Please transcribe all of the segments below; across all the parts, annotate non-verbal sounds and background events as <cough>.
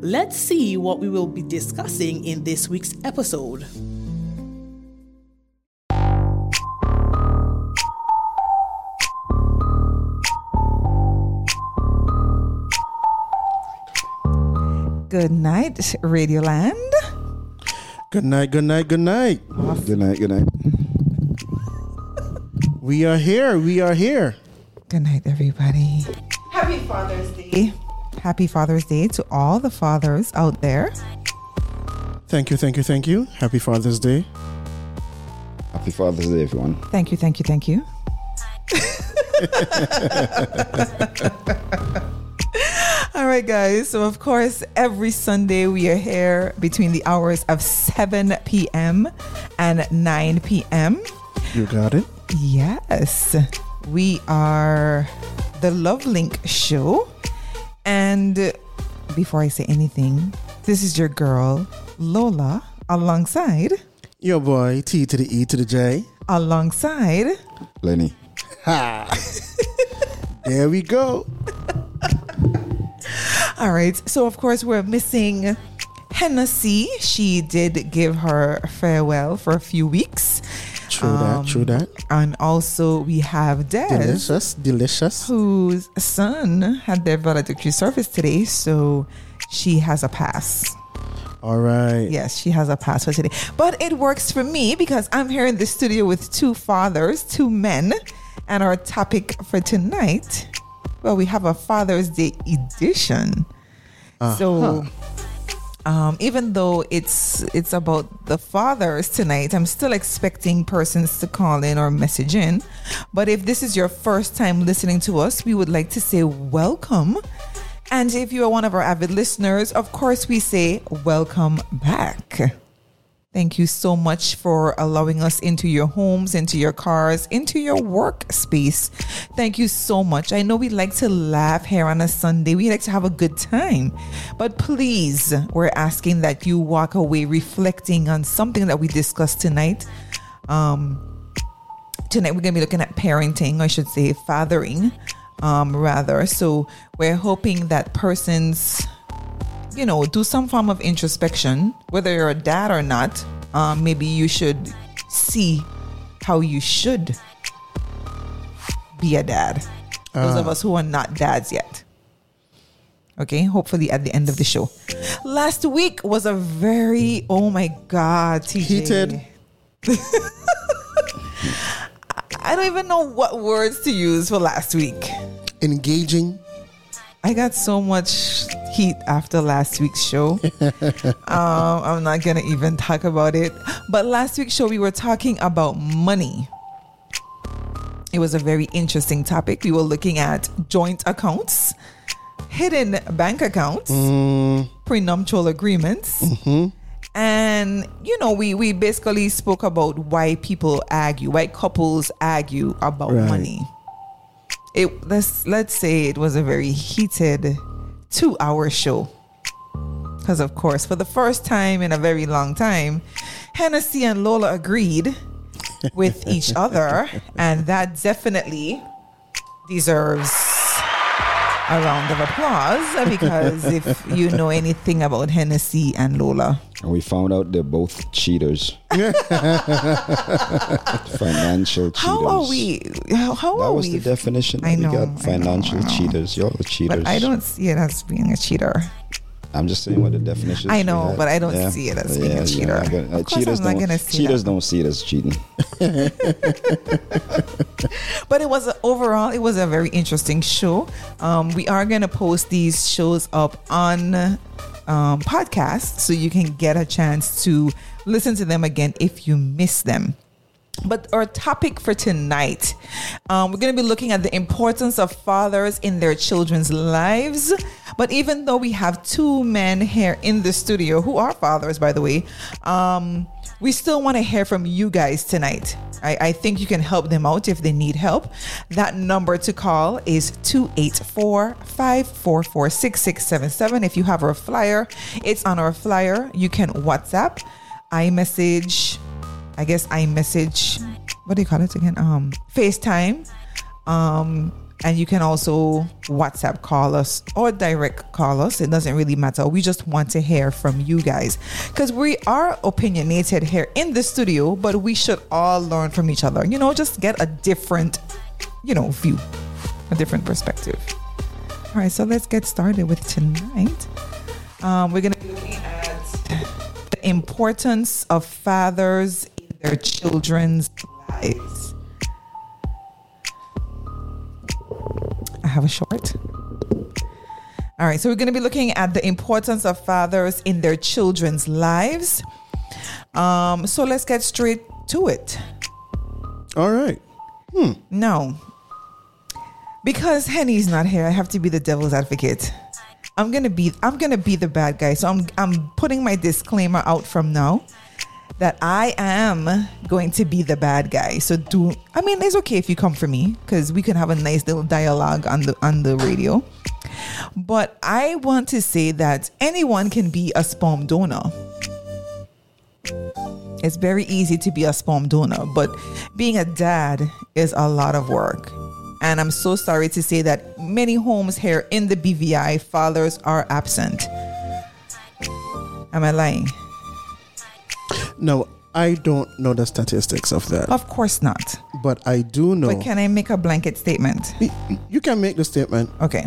Let's see what we will be discussing in this week's episode. Good night, Radioland. Good night, good night, good night. Good night, good night. We are here. We are here. Good night, everybody. Happy Father's Day. Happy Father's Day to all the fathers out there. Thank you, thank you, thank you. Happy Father's Day. Happy Father's Day, everyone. Thank you, thank you, thank you. <laughs> All right, guys. So, of course, every Sunday we are here between the hours of 7 p.m. and 9 p.m. You got it. Yes, we are the Love Link Show. And before I say anything, this is your girl, Lola, alongside, Your boy, T to the E to the J. alongside, Lenny. Ha! there we go. All right. So, of course, we're missing Hennessy. She did give her farewell for a few weeks. True Um, that, true that. And also, we have Des, Delicious, delicious. whose son had their valedictory service today. So, she has a pass. All right. Yes, she has a pass for today. But it works for me because I'm here in the studio with two fathers, two men. And our topic for tonight, well, we have a Father's Day edition. So um, even though it's it's about the fathers tonight, I'm still expecting persons to call in or message in. But if this is your first time listening to us, we would like to say welcome. And if you are one of our avid listeners, of course we say welcome back. Thank you so much for allowing us into your homes, into your cars, into your workspace. Thank you so much. I know we like to laugh here on a Sunday. We like to have a good time. But please, we're asking that you walk away reflecting on something that we discussed tonight. Um, tonight we're going to be looking at parenting, I should say, fathering, um, rather. So we're hoping that persons you know, do some form of introspection, whether you're a dad or not. Um, maybe you should see how you should be a dad. Those of us who are not dads yet. Okay, hopefully at the end of the show. Last week was a very, oh my God, TJ. Heated. <laughs> I don't even know what words to use for last week. Engaging. I got so much heat after last week's show. <laughs> um, I'm not gonna even talk about it. But last week's show, we were talking about money. It was a very interesting topic. We were looking at joint accounts, hidden bank accounts, prenuptial agreements, and you know, we we basically spoke about why people argue, why couples argue about Right. money it let's let's say it was a very heated two hour show. Because of course for the first time in a very long time hennessy and lola agreed with each other and that definitely deserves a round of applause uh, because if you know anything about hennessy and lola And we found out they're both cheaters. <laughs> Financial cheaters. how are we how, how That are was we the definition. I know, We got financial know. cheaters. Are cheaters. but i don't see it as being a cheater I'm just saying what the definition. Is. I know, but I don't see it as being a cheater. Got- uh, Of course cheaters I'm don't. gonna see cheaters that. don't see it as cheating. <laughs> but it was a, overall it was a very interesting show um, we are going to post these shows up on um, podcast so you can get a chance to listen to them again if you miss them But our topic for tonight, um, we're going to be looking at the importance of fathers in their children's lives. But even though we have two men here in the studio who are fathers, by the way, um, we still want to hear from you guys tonight. I, I, think you can help them out if they need help. That number to call is 284 544 6677. If you have our flyer, it's on our flyer. You can WhatsApp, iMessage, I guess iMessage, what do you call it again? Um, FaceTime. Um, and you can also WhatsApp call us or direct call us. It doesn't really matter. We just want to hear from you guys because we are opinionated here in the studio, but we should all learn from each other. You know, just get a different, you know, view, a different perspective. All right, so let's get started with tonight. Um, we're going to be looking at the importance of fathers their children's lives. I have a short. All right, so we're going to be looking at the importance of fathers in their children's lives. Um, so let's get straight to it. All right. Hmm. No. Because Henny's not here, I have to be the devil's advocate. I'm gonna be I'm gonna be the bad guy. So I'm I'm putting my disclaimer out from now that I am going to be the bad guy. So do I mean it's okay if you come for me because we can have a nice little dialogue on the on the radio. But I want to say that anyone can be a sperm donor. It's very easy to be a sperm donor, but being a dad is a lot of work. And I'm so sorry to say that many homes here in the BVI, fathers are absent. Am I lying? No, I don't know the statistics of that. Of course not. But I do know. But can I make a blanket statement? You can make the statement. Okay.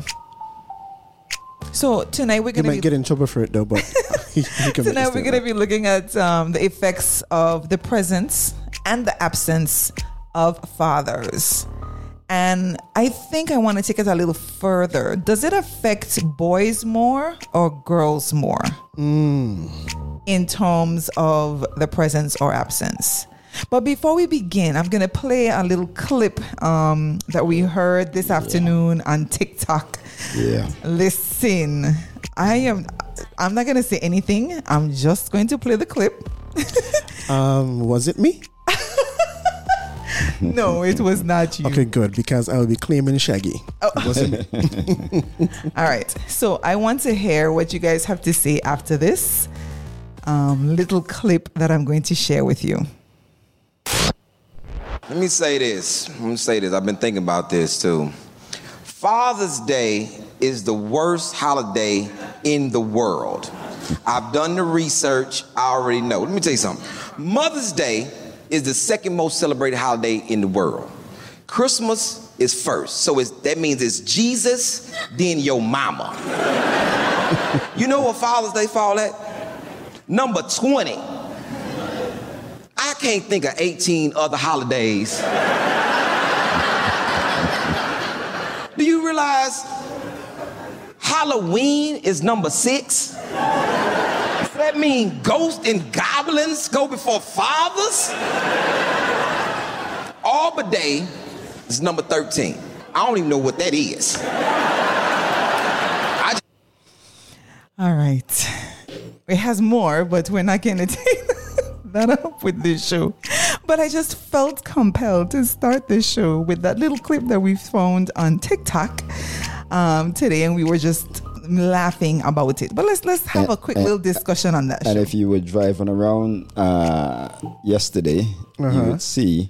So tonight we're gonna you might be, get in trouble for it though, but <laughs> <laughs> tonight we're gonna be looking at um, the effects of the presence and the absence of fathers. And I think I want to take it a little further. Does it affect boys more or girls more? Mm in terms of the presence or absence. But before we begin, I'm going to play a little clip um, that we heard this afternoon on TikTok. Yeah. Listen, I am. I'm not going to say anything. I'm just going to play the clip. <laughs> um, was it me? <laughs> no, it was not you. Okay, good because I will be claiming Shaggy. Oh. <laughs> All right. So I want to hear what you guys have to say after this um, little clip that I'm going to share with you. Let me say this. Let me say this. I've been thinking about this too. Father's Day is the worst holiday in the world. I've done the research. I already know. Let me tell you something. Mother's Day is the second most celebrated holiday in the world. Christmas is first. So that means it's Jesus, then your mama. <laughs> you know what Father's Day fall at? Number 20. I can't think of 18 other holidays. Do you realize Halloween is number six? Does that mean ghosts and goblins go before fathers? Arbor Day is number 13. I don't even know what that is. All right. It has more, but we're not going <laughs> to take that up with this show. But I just felt compelled to start this show with that little clip that we found on TikTok um, today, and we were just laughing about it. But let's let's have and, a quick and, little discussion on that. And show. if you were driving around uh, yesterday, uh-huh. you would see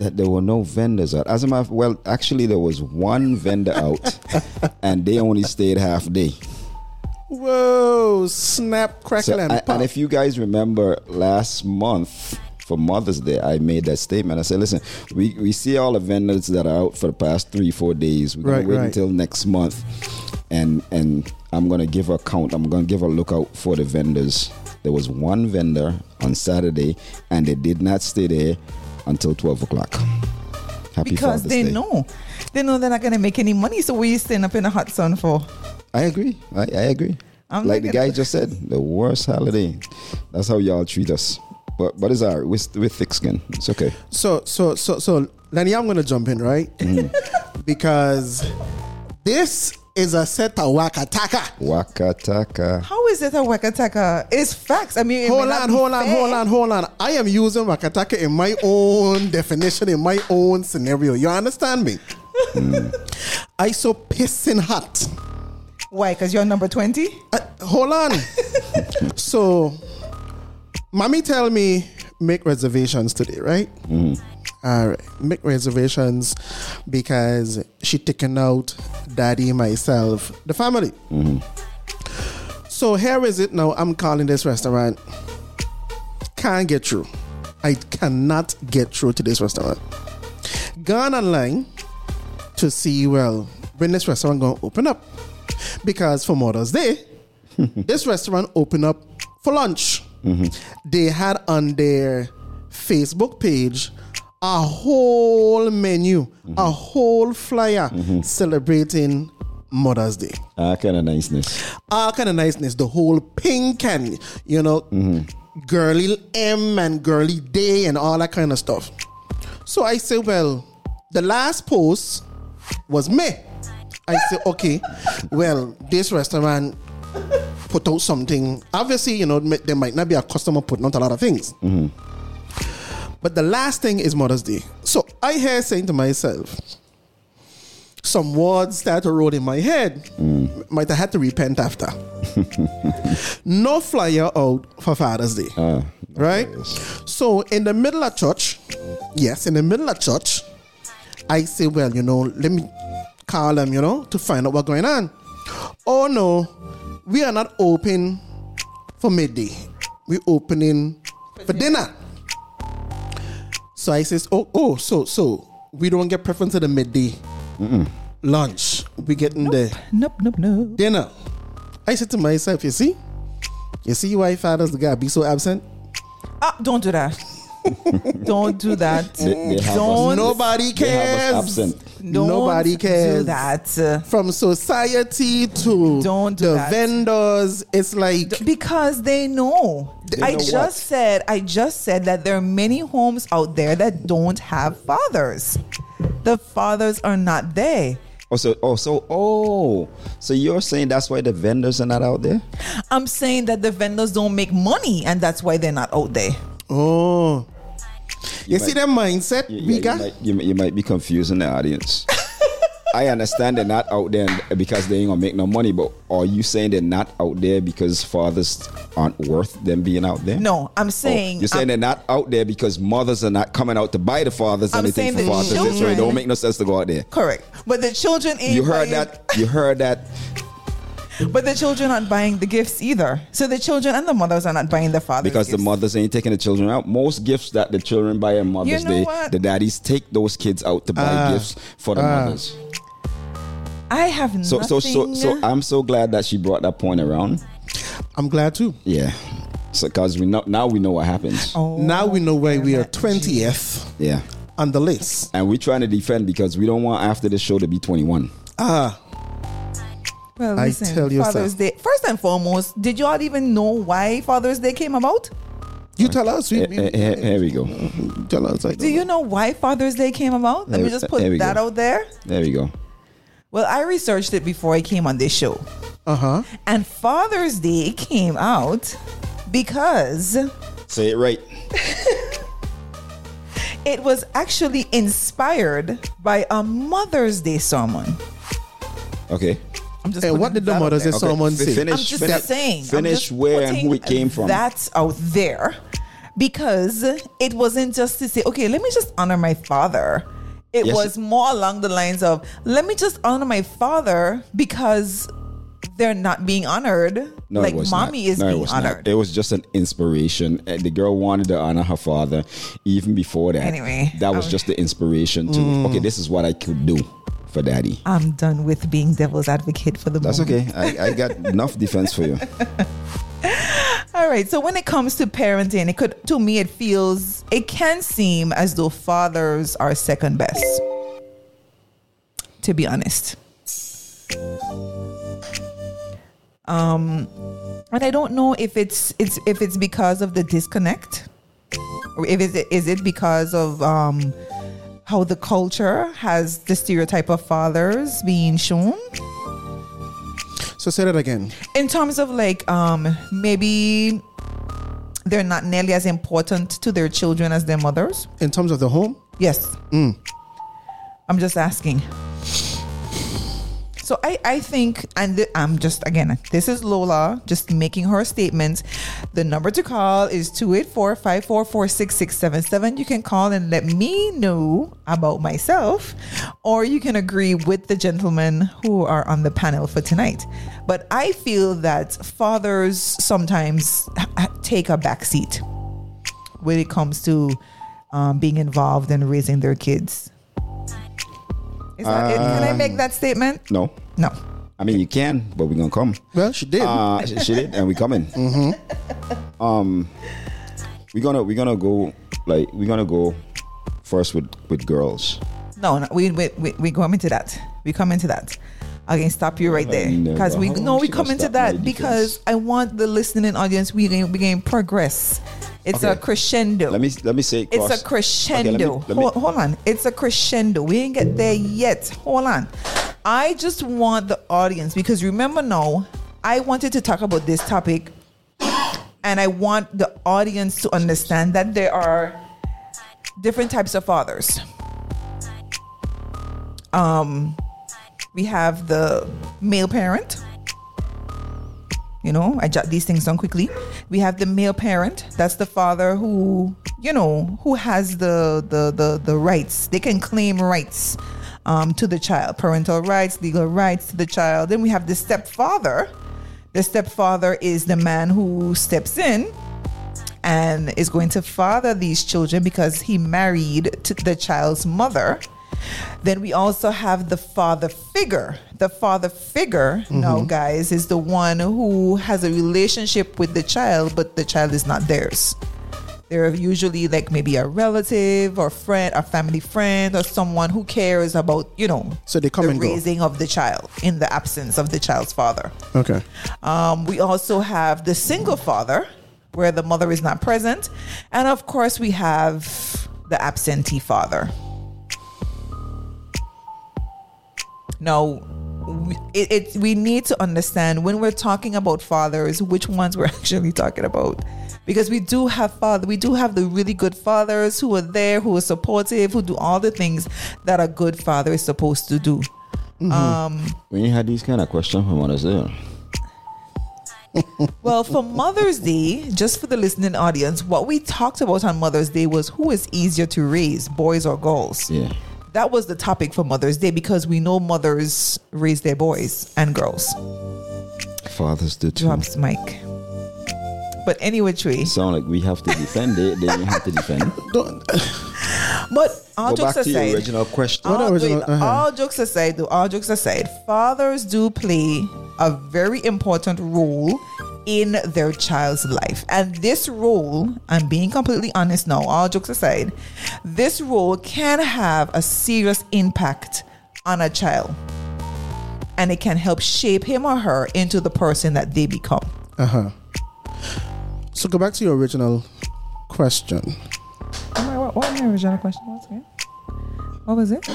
that there were no vendors out. As a matter of well, actually there was one vendor out, <laughs> and they only stayed half day. Whoa, snap, crackle, so, and pop. And if you guys remember last month for Mother's Day, I made that statement. I said, listen, we, we see all the vendors that are out for the past three, four days. We're going to wait right. until next month. And, and I'm going to give a count. I'm going to give a lookout for the vendors. There was one vendor on Saturday, and they did not stay there until 12 o'clock. Happy because Father's they Day. know. They know they're not going to make any money. So what are you staying up in the hot sun for? I agree. I, I agree. I'm like the guy just said, the worst holiday. That's how y'all treat us. but but it's alright. With with thick skin, it's okay. So so so so Lenny, I'm gonna jump in, right? Mm. <laughs> because this is a set of wakataka. Wakataka. How is it a wakataka? It's facts. I mean, Hold on, hold on, fair. hold on, hold on. I am using wakataka in my own definition, in my own scenario. You understand me? Mm. <laughs> I so pissing hot. Why? Because you're number 20? Uh, hold on. <laughs> so, mommy tell me make reservations today, right? All right, make reservations because she taking out daddy, myself, the family. So here is it now. I'm calling this restaurant. Can't get through. I cannot get through to this restaurant. Gone online to see well when this restaurant gonna open up because for Mother's Day, <laughs> this restaurant opened up for lunch. Mm-hmm. They had on their Facebook page a whole menu, mm-hmm. a whole flyer mm-hmm. celebrating Mother's Day. Ah, kind of niceness. Ah, all kind of niceness, the whole pink and you know, girly M and girly day and all that kind of stuff. So I say, well, the last post was me. I say, okay, well, this restaurant put out something. Obviously, you know, there might not be a customer putting out a lot of things. But the last thing is Mother's Day. So I hear saying to myself, some words start to roll in my head. Might have had to repent after. <laughs> no flyer out for Father's Day. Ah, right? So in the middle of church, yes, in the middle of church, I say, well, you know, let me call them, you know, to find out what's going on. Oh no, we are not open for midday. We opening for dinner. So I says, oh, oh, so so we don't get preference to the midday lunch. We getting the Nope, nope, nope. dinner. I said to myself, you see, you see why fathers gotta be so absent. Ah, don't do that. <laughs> don't do that. They, they Don't- us, Nobody they have cares. us absent. Don't Nobody cares. do that. From society to Don't do the that. vendors, it's like because they know. They I know just what? said I just said that there are many homes out there that don't have fathers. The fathers are not there. Oh, so oh, so oh, so you're saying that's why the vendors are not out there? I'm saying that the vendors don't make money and that's why they're not out there. oh. You, see might- that mindset You, we yeah, got? you, might, you, might- you might be confusing the audience. <laughs> I understand they're not out there because they ain't gonna make no money, but are you saying they're not out there because fathers aren't worth them being out there? No, I'm Oh, saying you're saying I'm- they're not out there because mothers are not coming out to buy the fathers I'm anything for the fathers. That's right. It don't make no sense to go out there. correct. But the children ain't You heard buying- that? You heard that? <laughs> But the children aren't buying the gifts either. So the children and the mothers are not buying the fathers. Because the mothers ain't taking the children out. Most gifts that the children buy on Mother's You know Day, what? the daddies take those kids out to buy Ah. gifts for the Ah. mothers. I have So nothing. so so so I'm so glad that she brought that point around. I'm glad too. Yeah. So because we know now we know what happens. Oh, now we know why we are that 20th Yeah. on the list. And we're trying to defend because we don't want after the show to be 21. Ah, Well, I listen, tell you Father's Day. First and foremost, did you all even know why Father's Day came about? you tell us. We, Eh, we- eh, eh, Here we go. tell us. Do you know why Father's Day came about? Let me just put there that go. out there. There we go. Well, I researched it before I came on this show. Uh huh. And Father's Day came out because Say it right. <laughs> it was actually inspired by a Mother's Day sermon. Okay. I'm just And what did the Mother's and there. Okay, say? finish- I'm just finish- saying. Finish just where and who putting it came from. That's out there because it wasn't just to say, okay, let me just honor my father. It Yes, was more along the lines of, let me just honor my father because they're not being honored. No, like mommy not. is no, being was honored. Not. It was just an inspiration. Uh, The girl wanted to honor her father even before that. Anyway, that was um, just the inspiration to okay, this is what I could do for daddy. I'm done with being devil's advocate for the That's moment. okay. I, I got <laughs> enough defense for you. All right. So when it comes to parenting, it could to me it feels it can seem as though fathers are second best. To be honest. Um and I don't know if it's it's if it's because of the disconnect if is it is it because of um how the culture has the stereotype of fathers being shown. So say that again. in terms of like um maybe they're not nearly as important to their children as their mothers? In terms of the home, yes. I'm just asking so I, I think, and th- I'm just, again, this is Lola just making her statement. The number to call is 284 544 6677. You can call and let me know about myself, or you can agree with the gentlemen who are on the panel for tonight. But I feel that fathers sometimes take a backseat when it comes to um, being involved in raising their kids. Is that it? Can I make that statement? No. No. I mean, you can, but we're gonna come. well, she did. Uh, she, she did, and we coming. <laughs> Mm-hmm. Um, we're gonna we're gonna go like we're gonna go first with with girls. No, no, we we we, we come into that. We come into that. I can stop you right there because we How no we come into that because? I want the listening audience. We can we can progress. It's a crescendo. Let me let me say. it's a crescendo. Okay, let me- let me- hold, hold on. It's a crescendo. We ain't get there yet. Hold on. I just want the audience because remember now, I wanted to talk about this topic and I want the audience to understand that there are different types of fathers. Um we have the male parent. You know, I jot these things down quickly. We have the male parent. That's the father who, you know, who has the the the, the rights. They can claim rights um, to the child, parental rights, legal rights to the child. Then we have the stepfather. The stepfather is the man who steps in and is going to father these children because he married to the child's mother. Then we also have the father figure. The father figure, no guys, is the one who has a relationship with the child, but the child is not theirs. They're usually like maybe a relative or friend, a family friend, or someone who cares about, you know, So they come the and go. raising of the child in the absence of the child's father. okay. Um, we also have the single father, where the mother is not present. And of course, we have the absentee father. Now, it, it, we need to understand when we're talking about fathers, which ones we're <laughs> actually talking about. Because we do have father, we do have the really good fathers who are there, who are supportive, who do all the things that a good father is supposed to do. Um, when you had these kind of questions from Mother's Day, <laughs> Well, for Mother's Day, just for the listening audience, what we talked about on Mother's Day was who is easier to raise, boys or girls. yeah. That was the topic for Mother's Day because we know mothers raise their boys and girls. Fathers do too. Drops mic. But anyway, Tree. Sound like we have to defend it. They don't have to defend. It. <laughs> Don't, But all Go jokes back to your aside, original question. All, original- wait, uh-huh. all jokes aside, though, all jokes aside, fathers do play a very important role in their child's life. And this role, I'm being completely honest now, all jokes aside, this role can have a serious impact on a child. And it can help shape him or her into the person that they become. uh huh. So go back to your original question. What, what my original question was again? What was it?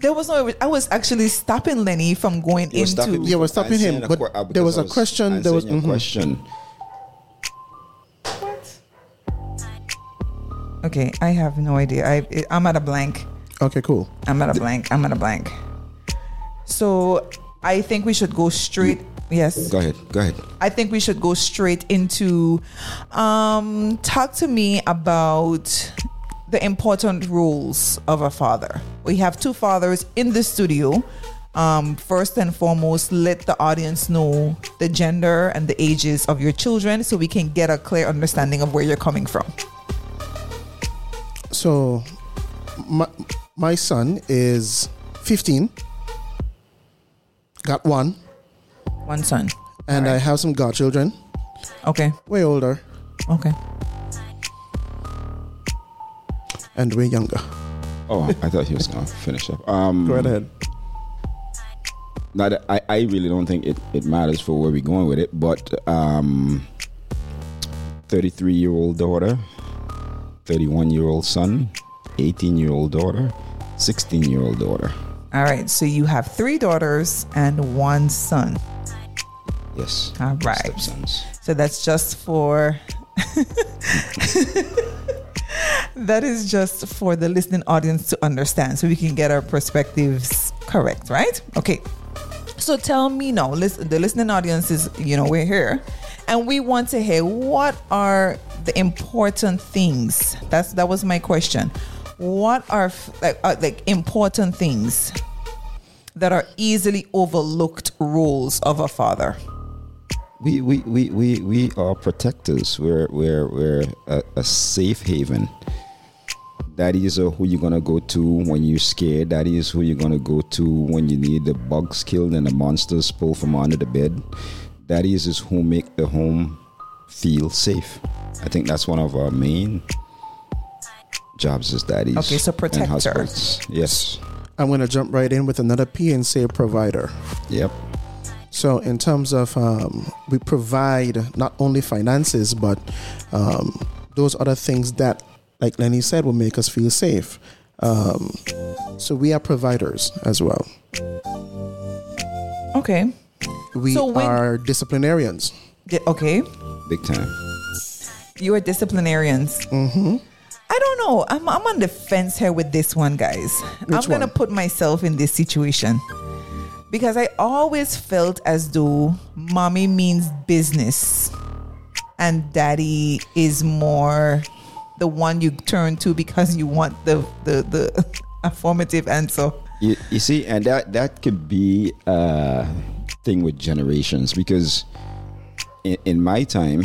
There was no. I was actually stopping Lenny from going You were into. stopping Yeah, we're stopping him, but que- uh, there was because a I question, there was- a your mhm. question. What? Okay, I have no idea. I I'm at a blank. Okay, cool. I'm at a blank. I'm at a blank. So I think we should go straight. Yes. Go ahead. Go ahead. I think we should go straight into um, talk to me about the important roles of a father. We have two fathers in the studio. Um, first and foremost, let the audience know the gender and the ages of your children so we can get a clear understanding of where you're coming from. So, my, my son is 15. Got one, One son. and I have some godchildren, Okay. way older Okay. And we're younger. Oh, I thought he was gonna <laughs> finish up. Um, Go right ahead. Now, I, I really don't think it, it matters for where we're going with it, but um, 33 year old daughter, 31 year old son, 18 year old daughter, 16 year old daughter. All right. So you have three daughters and one son. Yes. All right. Stepsons. So that's just for. <laughs> <laughs> <laughs> that is just for the listening audience to understand so we can get our perspectives correct, right? Okay. So tell me now, listen, the listening audience is, you know, we're here and we want to hear what are the important things. That's that was my question. What are like uh, like important things that are easily overlooked roles of a father? We, we, we, we, we are protectors. We're, we're, we're a, a safe haven. Daddy is uh, who you're gonna go to when you're scared. Daddy is who you're gonna go to when you need the bugs killed and the monsters pulled from under the bed. Daddy is who make the home feel safe. I think that's one of our main jobs as daddies. Okay, so and protector. husbands. Yes. I'm going to jump right in with another P and say provider. Yep. So, in terms of, um, we provide not only finances, but um, those other things that, like Lenny said, will make us feel safe. Um, so, we are providers as well. Okay. We So when- are disciplinarians. Di- Okay. Big time. You are disciplinarians. Mm-hmm. I don't know. I'm, I'm on the fence here with this one, guys. I'm going to put myself in this situation because I always felt as though mommy means business and daddy is more the one you turn to because you want the, the, the <laughs> affirmative answer. You, you see, and that that could be a thing with generations because in, in my time,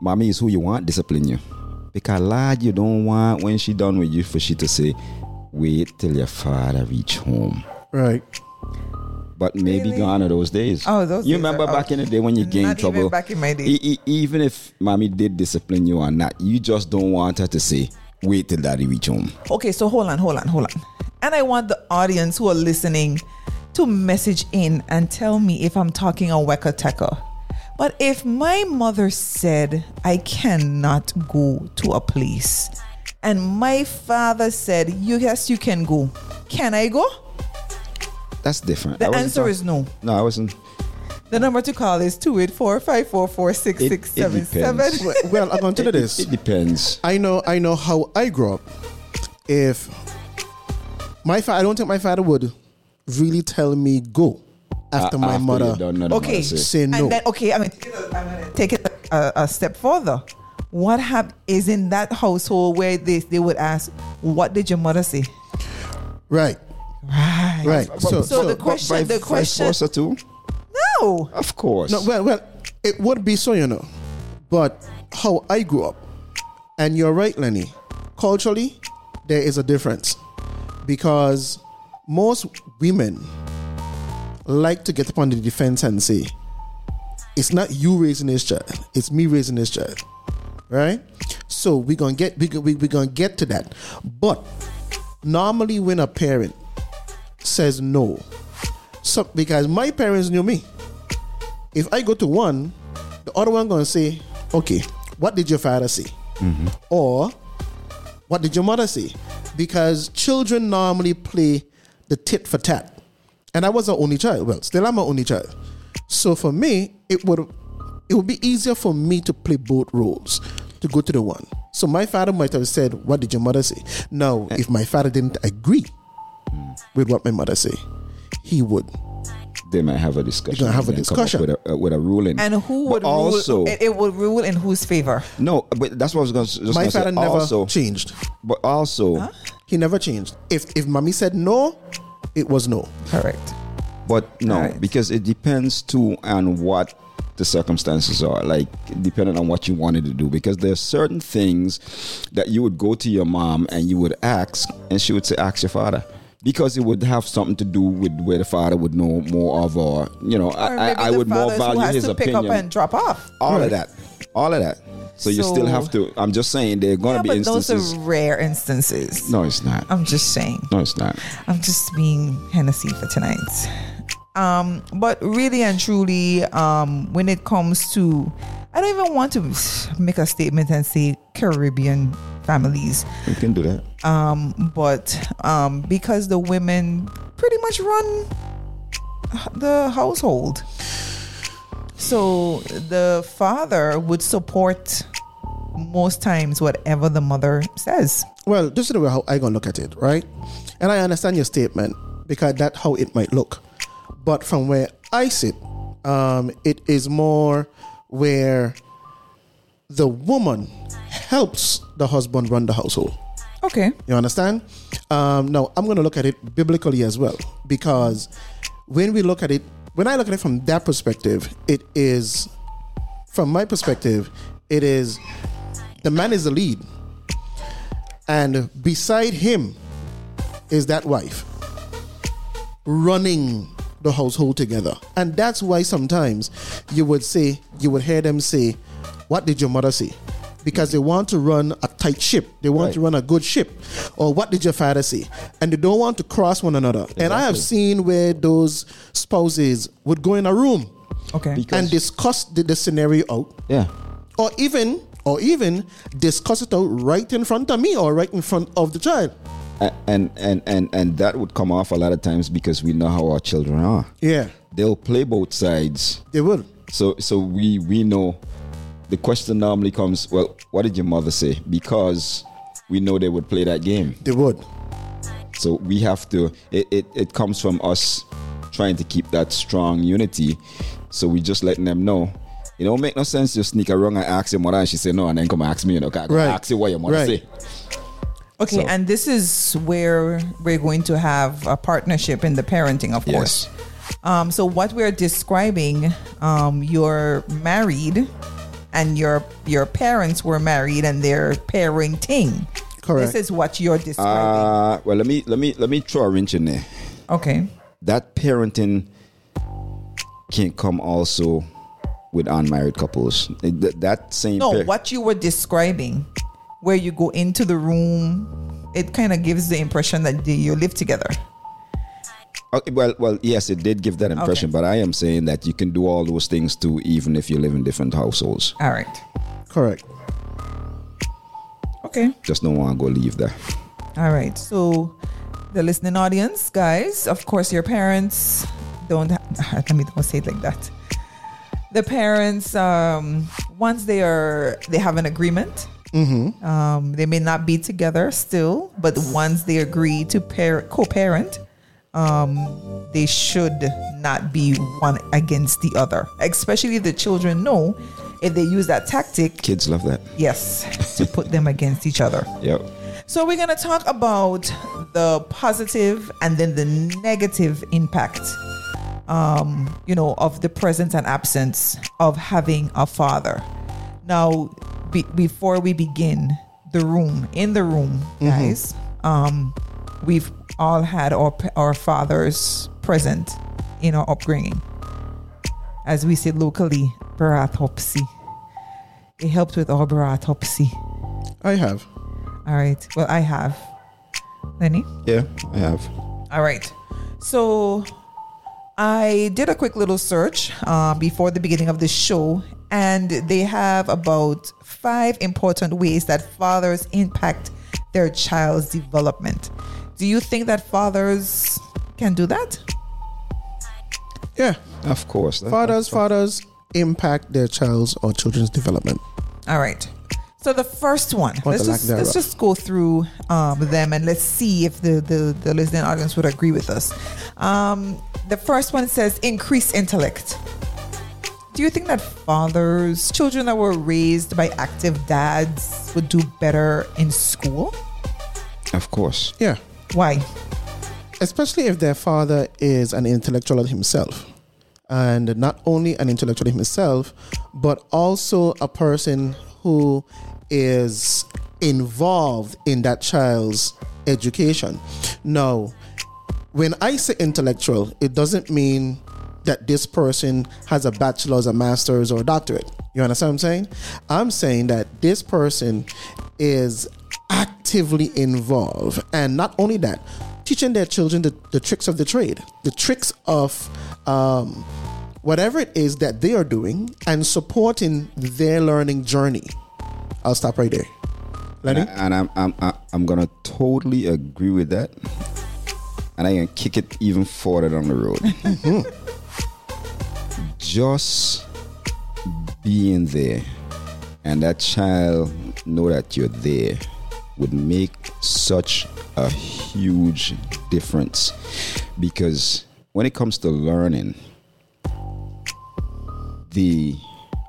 mommy is who you want discipline you. Because lad, you don't want when she done with you for she to say, wait till your father reach home. Right. But maybe Really? gone are those days. Oh, those You days remember are back in the day when you Not gained even trouble? back in my day. E- e- even if mommy did discipline you or not, you just don't want her to say, wait till daddy reach home. Okay, so hold on, hold on, hold on. And I want the audience who are listening to message in and tell me if I'm talking a weka teka. But if my mother said I cannot go to a place and my father said, you, yes, you can go, can I go? That's different. The answer talk- is no. No, I wasn't. The number to call is 284 544 It- it 6677. <laughs> Well, well, I'm going to do It- this. It, depends. I know I know how I grew up. If my father, I don't think my father would really tell me go after A- my after mother Okay. mother say, say no. And then, okay, I'm going to take it a, a step further. What hap- is in that household where they, they would ask, What did your mother say? right, Right. right. So, So the so question- But the question- versa too. No. Of course. no, well, well, it would be so, you know, but how I grew up, and you're right, Lenny. Culturally, there is a difference because most women like to get upon the defense and say, "It's not you raising this child; it's me raising this child." Right? So we're gonna get we we we gonna get to that, but normally when a parent says no, so because my parents knew me. If I go to one, the other one gonna say, "Okay, what did your father say?" Mm-hmm. Or, "What did your mother say?" Because children normally play the tit for tat, and I was an only child. Well, still I'm an only child. So for me, it would it would be easier for me to play both roles to go to the one. So my father might have said, "What did your mother say?" Now, if my father didn't agree with what my mother say, he would they might have a discussion. You're gonna have a and then come up discussion. with a, uh, with a ruling. And who But would also rule? It, it would rule in whose favor? no, but that's what I was going to just my gonna say. father never also, changed. But also, He never changed. If if mommy said no, it was no. Correct. but no, Alright. because it depends too on what the circumstances are. Like depending on what you wanted to do, because there's certain things that you would go to your mom and you would ask, and she would say, "Ask your father." Because it would have something to do with where the father would know more of, or you know, Or I, I, I would more value has his to pick up and drop off. all of that, all of that. So you still have to. I'm just saying there are going to yeah, be but instances. those are rare instances. no, it's not. I'm just saying. No, it's not. I'm just being Hennessy for tonight. Um, but really and truly, um, when it comes to, I don't even want to make a statement and say Caribbean families, You can do that. um, but um, because the women pretty much run the household. So the father would support most times whatever the mother says. Well, this is the way how I gonna look at it, right? And I understand your statement because that's how it might look. But from where I sit, um, it is more where the woman helps the husband run the household. Okay. You understand? Um, now, I'm going to look at it biblically as well because when we look at it, when I look at it from that perspective, it is, from my perspective, it is the man is the lead, and beside him is that wife running the household together. And that's why sometimes you would say, you would hear them say, What did your mother say? Because they want to run a tight ship, they want Right. to run a good ship. Or what did your father say? And they don't want to cross one another. And I have seen where those spouses would go in a room Okay. Because- and discuss the, the scenario out Yeah. or even or even discuss it out right in front of me or right in front of the child. And and and and that would come off a lot of times because we know how our children are. Yeah, They'll play both sides. they will. So so we we know the question normally comes, well, what did your mother say? Because we know they would play that game. They would. So we have to it, it, it comes from us trying to keep that strong unity. So we just letting them know. It don't make no sense to sneak around and ask your mother and she say no and then come ask me, you know, Right. ask you what your mother Right. say. Okay, So- and this is where we're going to have a partnership in the parenting, of course. Um, so what we're describing, um, you're married, and your your parents were married, and they're parenting. Correct. This is what you're describing. Uh well let me let me let me throw a wrench in there. okay. That parenting can come also with unmarried couples. That, that same No, par- what you were describing, where you go into the room, it kind of gives the impression that you live together. Okay, well, well, yes, it did give that impression, but I am saying that you can do all those things too, even if you live in different households. All right. Correct. Okay. Just don't want to go leave there. All right. So, the listening audience, guys, of course, your parents don't. Ha- <laughs> let me don't say it like that. The parents, um, once they are, they have an agreement. Um, they may not be together still, but once they agree to pair co-parent, um, they should not be one against the other. Especially if the children know if they use that tactic, Kids love that. yes, to put them against each other. Yep. So we're gonna talk about the positive and then the negative impact, um, you know, of the presence and absence of having a father. Now, be, before we begin, the room in the room, guys, um, we've all had our our fathers present in our upbringing, as we say locally, barathopsy. It helped with our barathopsy. I have. All right. Well, I have. Lenny? Yeah, I have. All right. So I did a quick little search uh, before the beginning of the show, and they have about five important ways that fathers impact their child's development. Do you think that fathers can do that? Yeah. Of course. That- Fathers, fathers impact their child's or children's development. All right. So the first one, Or let's just, let's just go through um, them and let's see if the, the, the listening audience would agree with us. Um, the first one says increase intellect. Do you think that fathers, children that were raised by active dads, would do better in school? Of course. Yeah. Why? Especially if their father is an intellectual himself. And not only an intellectual himself, but also a person who is involved in that child's education. Now, when I say intellectual, it doesn't mean that this person has a bachelor's, a master's, or a doctorate. You understand what I'm saying? I'm saying that this person is actively involved, and not only that, teaching their children the, the tricks of the trade, the tricks of um, whatever it is that they are doing, and supporting their learning journey. I'll stop right there. Lenny? And, I, and I'm, I'm, I'm going to totally agree with that. And I can kick it even further down the road. <laughs> Just being there and that child know that you're there would make such a huge difference because when it comes to learning the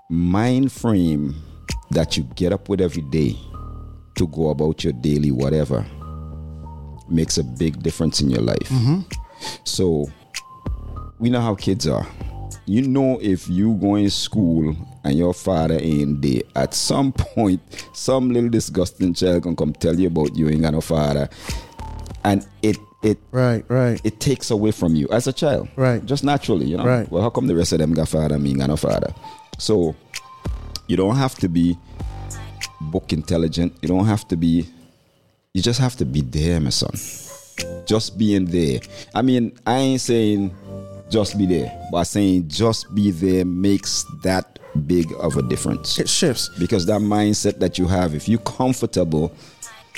mind frame that you get up with every day to go about your daily whatever makes a big difference in your life. Mm-hmm. So we know how kids are. You know if you going to school and your father ain't there, at some point, some little disgusting child can come tell you about you ain't got no father. And it it right right it takes away from you as a child right just naturally you know right well how come the rest of them got father me got no father so you don't have to be book intelligent. You don't have to be, you just have to be there, my son. Just being there. I mean, I ain't saying just be there, By saying just be there makes that big of a difference. It shifts. Because that mindset that you have, if you're comfortable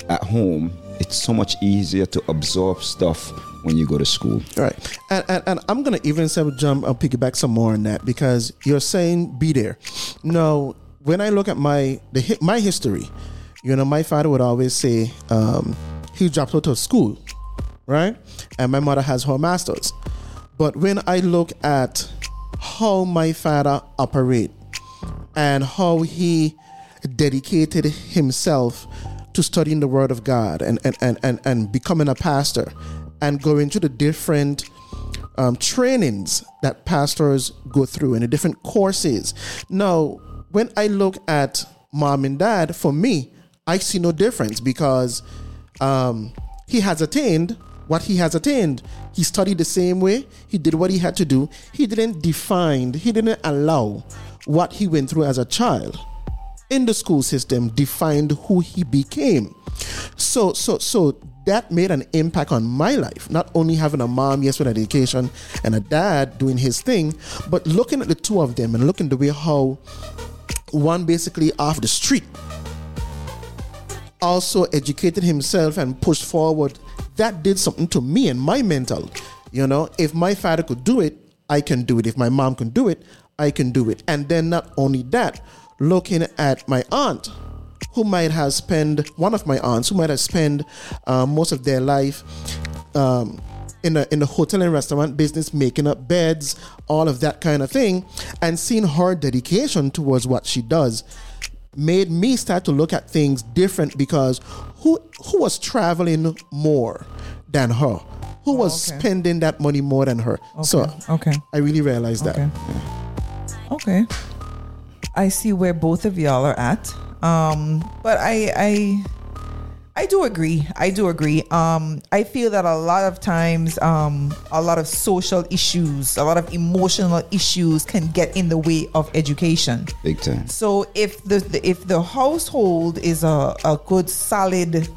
at home, it's so much easier to absorb stuff when you go to school. Right. And, and, and I'm going to even say, jump, I'll piggyback some more on that because you're saying be there. No, when I look at my the my history, you know, my father would always say um, he dropped out of school, right? And my mother has her masters. But when I look at how my father operate and how he dedicated himself to studying the word of God and and, and, and, and becoming a pastor and going to the different um, trainings that pastors go through and the different courses. Now, when I look at mom and dad, for me, I see no difference because um, he has attained what he has attained. He studied the same way. He did what he had to do. He didn't define, he didn't allow what he went through as a child in the school system defined who he became. So, so, so that made an impact on my life. Not only having a mom, yes, with an education, and a dad doing his thing, but looking at the two of them and looking the way how one basically off the street also educated himself and pushed forward that did something to me and my mental. You know if my father could do it i can do it. If my mom can do it i can do it. And then not only that looking at my aunt who might have spent one of my aunts who might have spent uh, most of their life um, in the in the hotel and restaurant business, making up beds, all of that kind of thing, and seeing her dedication towards what she does made me start to look at things different because who who was traveling more than her? Who was oh, okay. spending that money more than her? Okay. So okay, I really realized okay. that. Okay, I see where both of y'all are at. Um, but I I I do agree. I do agree. Um, I feel that a lot of times, um, a lot of social issues, a lot of emotional issues can get in the way of education. Big time. So if the, the if the household is a, a good solid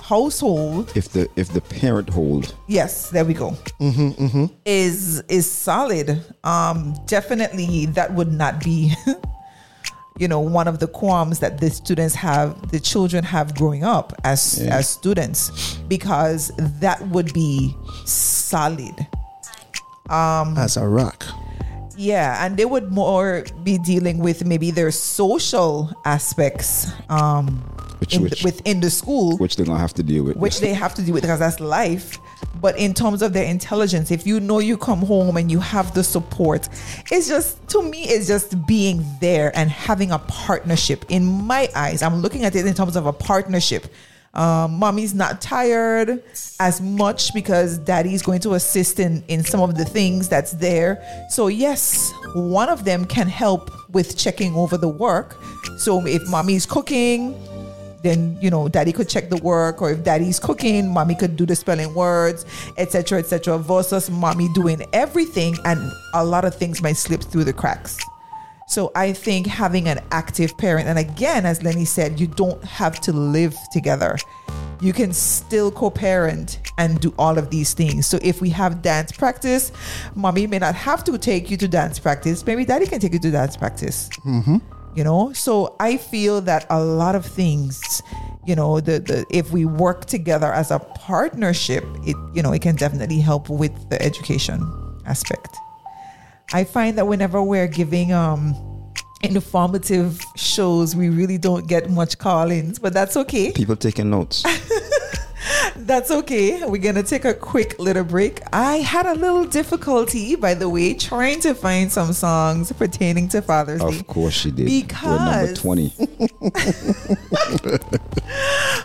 household, if the if the parent hold, yes, there we go, mm-hmm, mm-hmm. is is solid. Um, definitely that would not be <laughs> you know one of the qualms that the students have the children have growing up as yeah. as students because that would be solid um as a rock yeah and they would more be dealing with maybe their social aspects um which, in, which, within the school which they're gonna have to deal with which they have to deal with because that's life but in terms of their intelligence, if you know you come home and you have the support, it's just, to me, it's just being there and having a partnership. In my eyes, I'm looking at it in terms of a partnership. Um, mommy's not tired as much because daddy's going to assist in, in some of the things that's there. So, yes, one of them can help with checking over the work. So, if mommy's cooking, then you know daddy could check the work or if daddy's cooking mommy could do the spelling words etc etc versus mommy doing everything and a lot of things might slip through the cracks so i think having an active parent and again as lenny said you don't have to live together. You can still co-parent and do all of these things. So if we have dance practice mommy may not have to take you to dance practice. Maybe daddy can take you to dance practice. Mm-hmm. you know? So i feel that a lot of things you know the, the if we work together as a partnership it you know it can definitely help with the education aspect i find that whenever we're giving um informative shows we really don't get much call-ins but that's okay People taking notes. <laughs> that's okay. We're going to take a quick little break. I had a little difficulty, by the way, trying to find some songs pertaining to Father's Day. Of course she did. We're number 20. <laughs>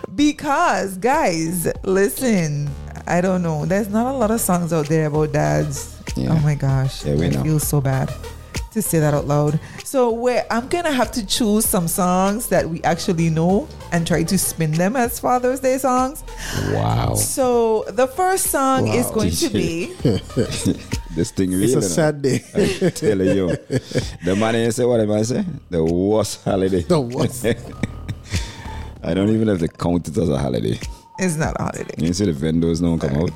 <laughs> Because, guys, listen, I don't know. There's not a lot of songs out there about dads. Yeah. Oh my gosh. Yeah, we I know. feel so bad to say that out loud. So where I'm gonna have to choose some songs that we actually know and try to spin them as Father's Day songs. Wow. So the first song is Wow. going to be <laughs> This thing really. It's a sad day. <laughs> I'm telling you. The man ain't say what am I say? The worst holiday. The worst. <laughs> I don't even have to count it as a holiday. It's not a holiday. You see the vendors don't come out.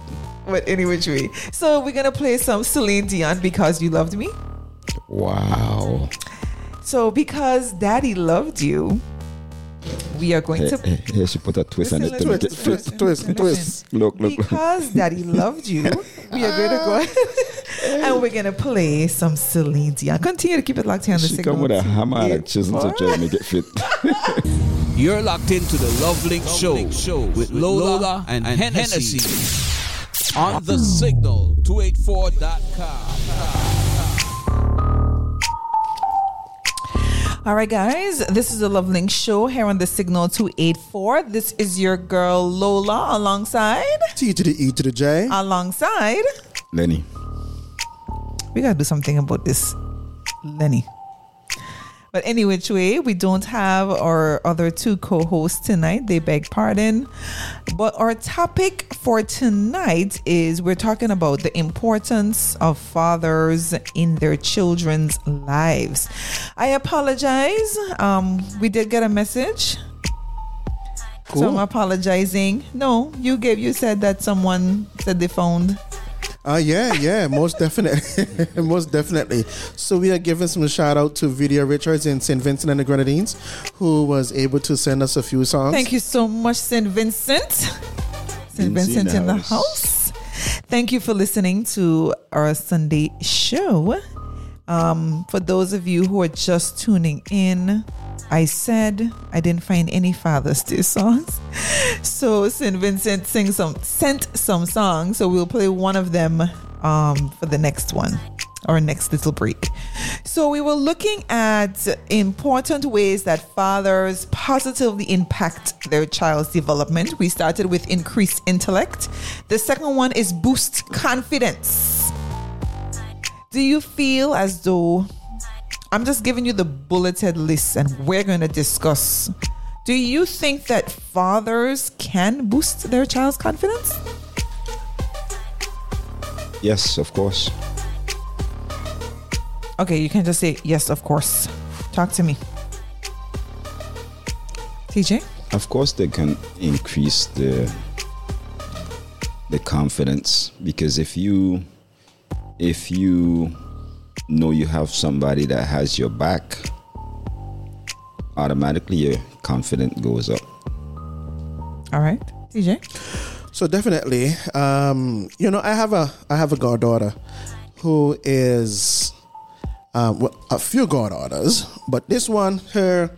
But any which way. So we're gonna play some Celine Dion because you loved me. Wow. So because daddy loved you, we are going to hey, hey, she put a twist on it to make it twist, twist, listen. twist. Look, look, look. because daddy loved you, we are going to go <laughs> <laughs> and we're gonna play some Celine Dion. Continue to keep it locked here on the She signal. come with a hammer and a chisel to try to make it fit. <laughs> You're locked into the Love Link Show, with Lola, and, Hennessy, on the signal 284.com. All right, guys, this is the Love Link Show here on the Signal 284. This is your girl Lola alongside, T to the E to the J. alongside. Lenny. We gotta do something about this, Lenny. But any which way, we don't have our other two co-hosts tonight. They beg pardon. But our topic for tonight is we're talking about the importance of fathers in their children's lives. I apologize. Um, we did get a message. So I'm apologizing. No, you gave you said that someone said they found Uh, yeah, yeah, most definitely. <laughs> most definitely. So we are giving some shout out to Vidya Richards in St. Vincent and the Grenadines, who was able to send us a few songs. Thank you so much, St. Vincent. St. Vincent Vincent in the house. house. Thank you for listening to our Sunday show. Um, for those of you who are just tuning in, I said I didn't find any Father's Day songs. <laughs> So St. Vincent sing some sent some songs. So we'll play one of them um, for the next one or next little break. So we were looking at important ways that fathers positively impact their child's development. We started with increased intellect. The second one is boost confidence. Do you feel as though I'm just giving you the bulleted list and we're going to discuss. Do you think that fathers can boost their child's confidence? Yes, of course. Okay, you can just say, yes, of course. Talk to me. TJ? Of course, they can increase the the confidence because if you if you know you have somebody that has your back, automatically your confidence goes up. All right. TJ? So definitely, um, you know, I have a I have a goddaughter who is um, well, a few goddaughters, but this one, her,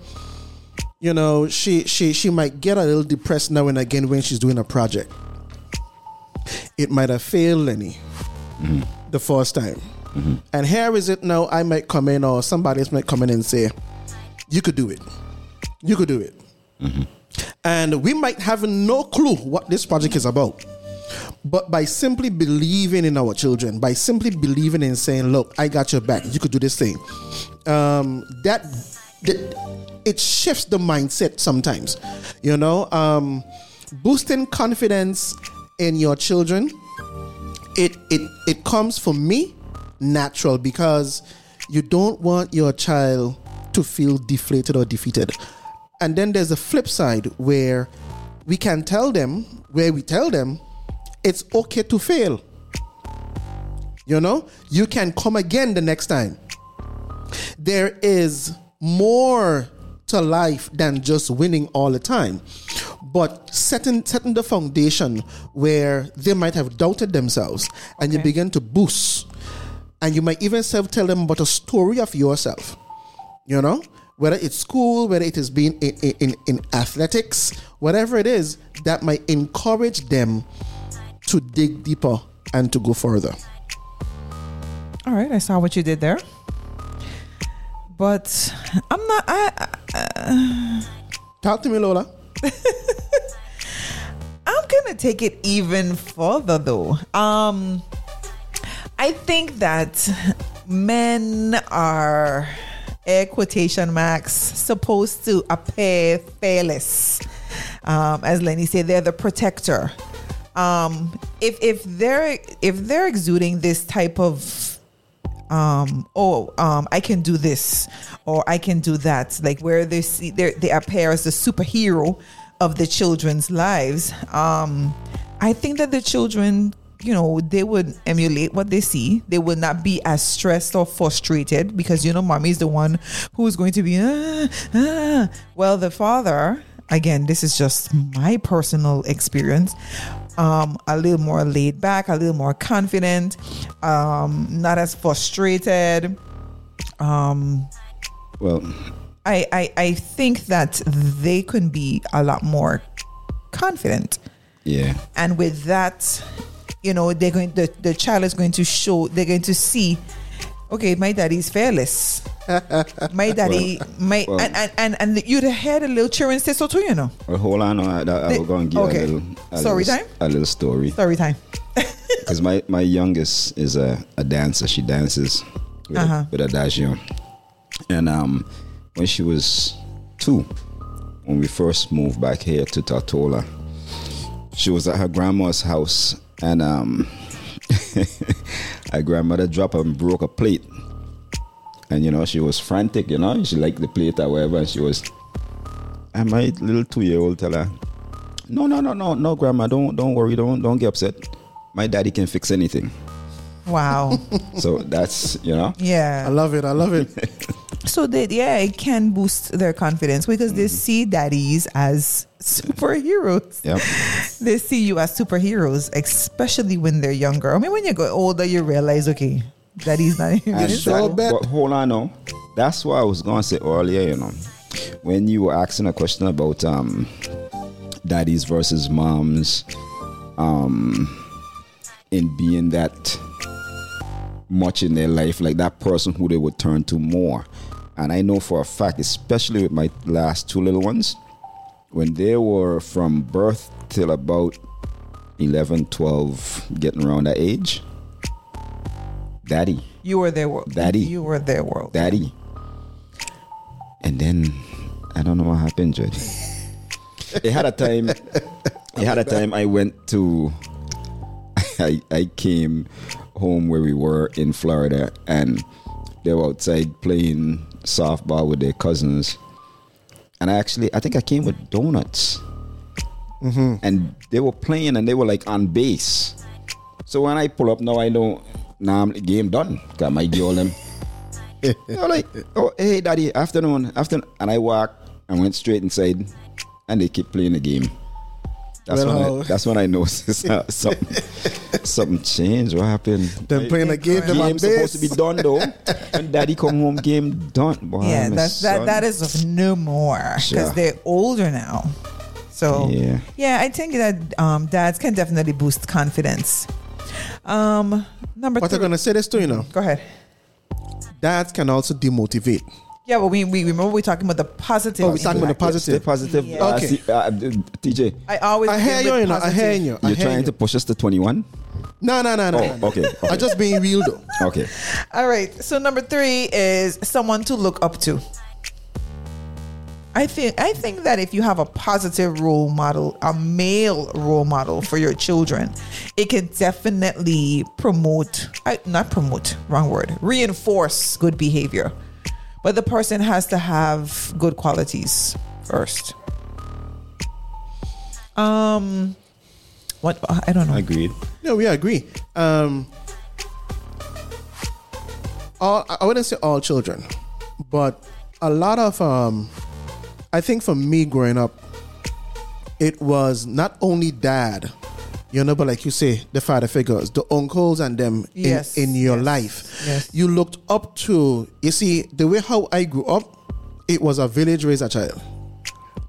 you know, she she she might get a little depressed now and again when she's doing a project. It might have failed Lenny the first time, and here is it now. I might come in, or somebody else might come in and say, "You could do it. You could do it." and we might have no clue what this project is about. But by simply believing in our children, by simply believing in saying, "Look, I got your back. You could do this thing," um, that the, it shifts the mindset sometimes. You know, um, boosting confidence in your children. It it it comes for me natural because you don't want your child to feel deflated or defeated. And then there's a flip side where we can tell them, where we tell them, it's okay to fail. You know, you can come again the next time. There is more to life than just winning all the time. But setting setting the foundation where they might have doubted themselves and you begin to boost. And you might even self tell them about a story of yourself. You know? Whether it's school, whether it is being in, in, in athletics, whatever it is, that might encourage them to dig deeper and to go further. All right, I saw what you did there. But I'm not. I, I, uh, Talk to me, Lola. <laughs> I'm gonna take it even further though. Um, I think that men are air quotation marks supposed to appear fearless. Um, as Lenny said, they're the protector. Um, if if they're if they're exuding this type of um oh um i can do this or i can do that. Like where they see they appear as the superhero of the children's lives. Um i think that the children you know they would emulate what they see. They will not be as stressed or frustrated because you know mommy is the one who is going to be ah, ah. well the father again this is just my personal experience um, a little more laid back, a little more confident, um, not as frustrated. Um, well, I, I I think that they can be a lot more confident. Yeah. And with that, you know, they're going the, the child is going to show they're going to see, okay, my daddy's fearless. <laughs> my daddy, well, my well, and, and, and and you'd heard a little children say so too, you know. Well, hold on, I, I, I will go and give okay. a little a story little, time. A little story. Story time. <laughs> Because my my youngest is a, a dancer. She dances with, uh-huh. with adagio, and um, when she was two, when we first moved back here to Tortola, she was at her grandma's house, and um, <laughs> her grandmother dropped and broke a plate. And you know she was frantic you know. She liked the plate or whatever. And she was and my little two-year-old tell her. No no no no no grandma. Don't don't worry. Don't don't get upset. My daddy can fix anything. Wow. So that's you know. Yeah. I love it. I love it. <laughs> So that yeah it can boost their confidence because they mm-hmm. see daddies as superheroes yep. they see you as superheroes especially when they're younger i mean when you go older you realize okay daddy's not even so bad. But hold on, no. That's what I was going to say earlier. You know, when you were asking a question about um, daddies versus moms, um, in being that much in their life, like that person who they would turn to more. And I know for a fact, especially with my last two little ones, when they were from birth till about 11, 12, getting around that age, Daddy. You were their world. Daddy. You were their world. Daddy. And then I don't know what happened, Judge. <laughs> it had a time. It had a time I went to. <laughs> I I came home where we were in Florida, and they were outside playing softball with their cousins. And I actually, I think I came with donuts. Mm-hmm. And they were playing, and they were like on base. So when I pull up now, I know now game done. Got my girl them. <laughs> I'm like, oh hey daddy, afternoon, afternoon, and I walk and went straight inside, and they keep playing the game. That's when I, that's when I noticed <laughs> something something changed. What happened? Them playing the game. The game supposed to be done though. when daddy come home, game done. Boy, yeah, that's that. That is no more because sure. they're older now. So yeah, yeah, I think that um, dads can definitely boost confidence. Um, number. What I'm gonna say this to you now. Go ahead. Dads can also demotivate. Yeah, but we, we remember we're talking about the positive. Oh, we're talking about the positive. The positive. Yeah. Uh, okay. Uh, TJ. I always. I hear you. you know, I hear you. You're trying you. to push us to 21. No, no, no, no. Oh, no. okay, okay. I'm just being real though. Okay. All right. So number three is someone to look up to. I think I think that if you have a positive role model, a male role model for your children, it can definitely promote I, not promote, wrong word, reinforce good behavior. But the person has to have good qualities first. Um what I don't know. Agreed. No, we agree. Um, all I wouldn't say all children, but a lot of um, I think for me growing up, it was not only dad, you know, but like you say, the father figures, the uncles and them Yes, in, in your yes, life. yes. You looked up to. You see, the way how I grew up, it was a village raised a child.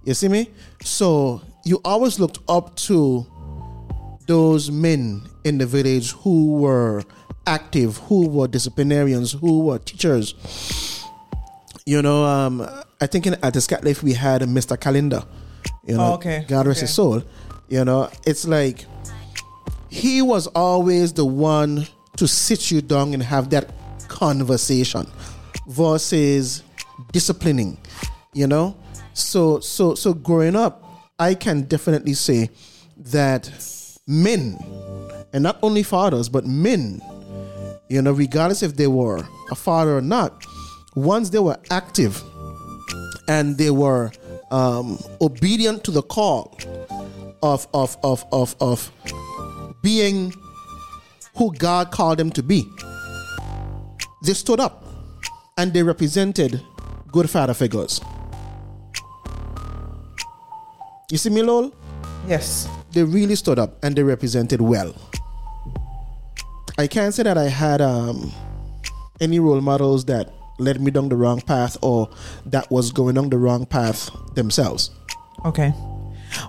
You see me? So you always looked up to those men in the village who were active, who were disciplinarians, who were teachers. You know, um, I think in, at the Scat Life we had Mr. Calendar. You know, Oh, okay, God rest okay. his soul. You know, it's like he was always the one to sit you down and have that conversation versus disciplining you know? So so so growing up i can definitely say that men and not only fathers but men you know regardless if they were a father or not once they were active and they were um, obedient to the call of of of of of being who God called them to be. They stood up and they represented good father figures. You see me, Lol? Yes. They really stood up and they represented well. I can't say that I had um, any role models that led me down the wrong path or that was going down the wrong path themselves. Okay.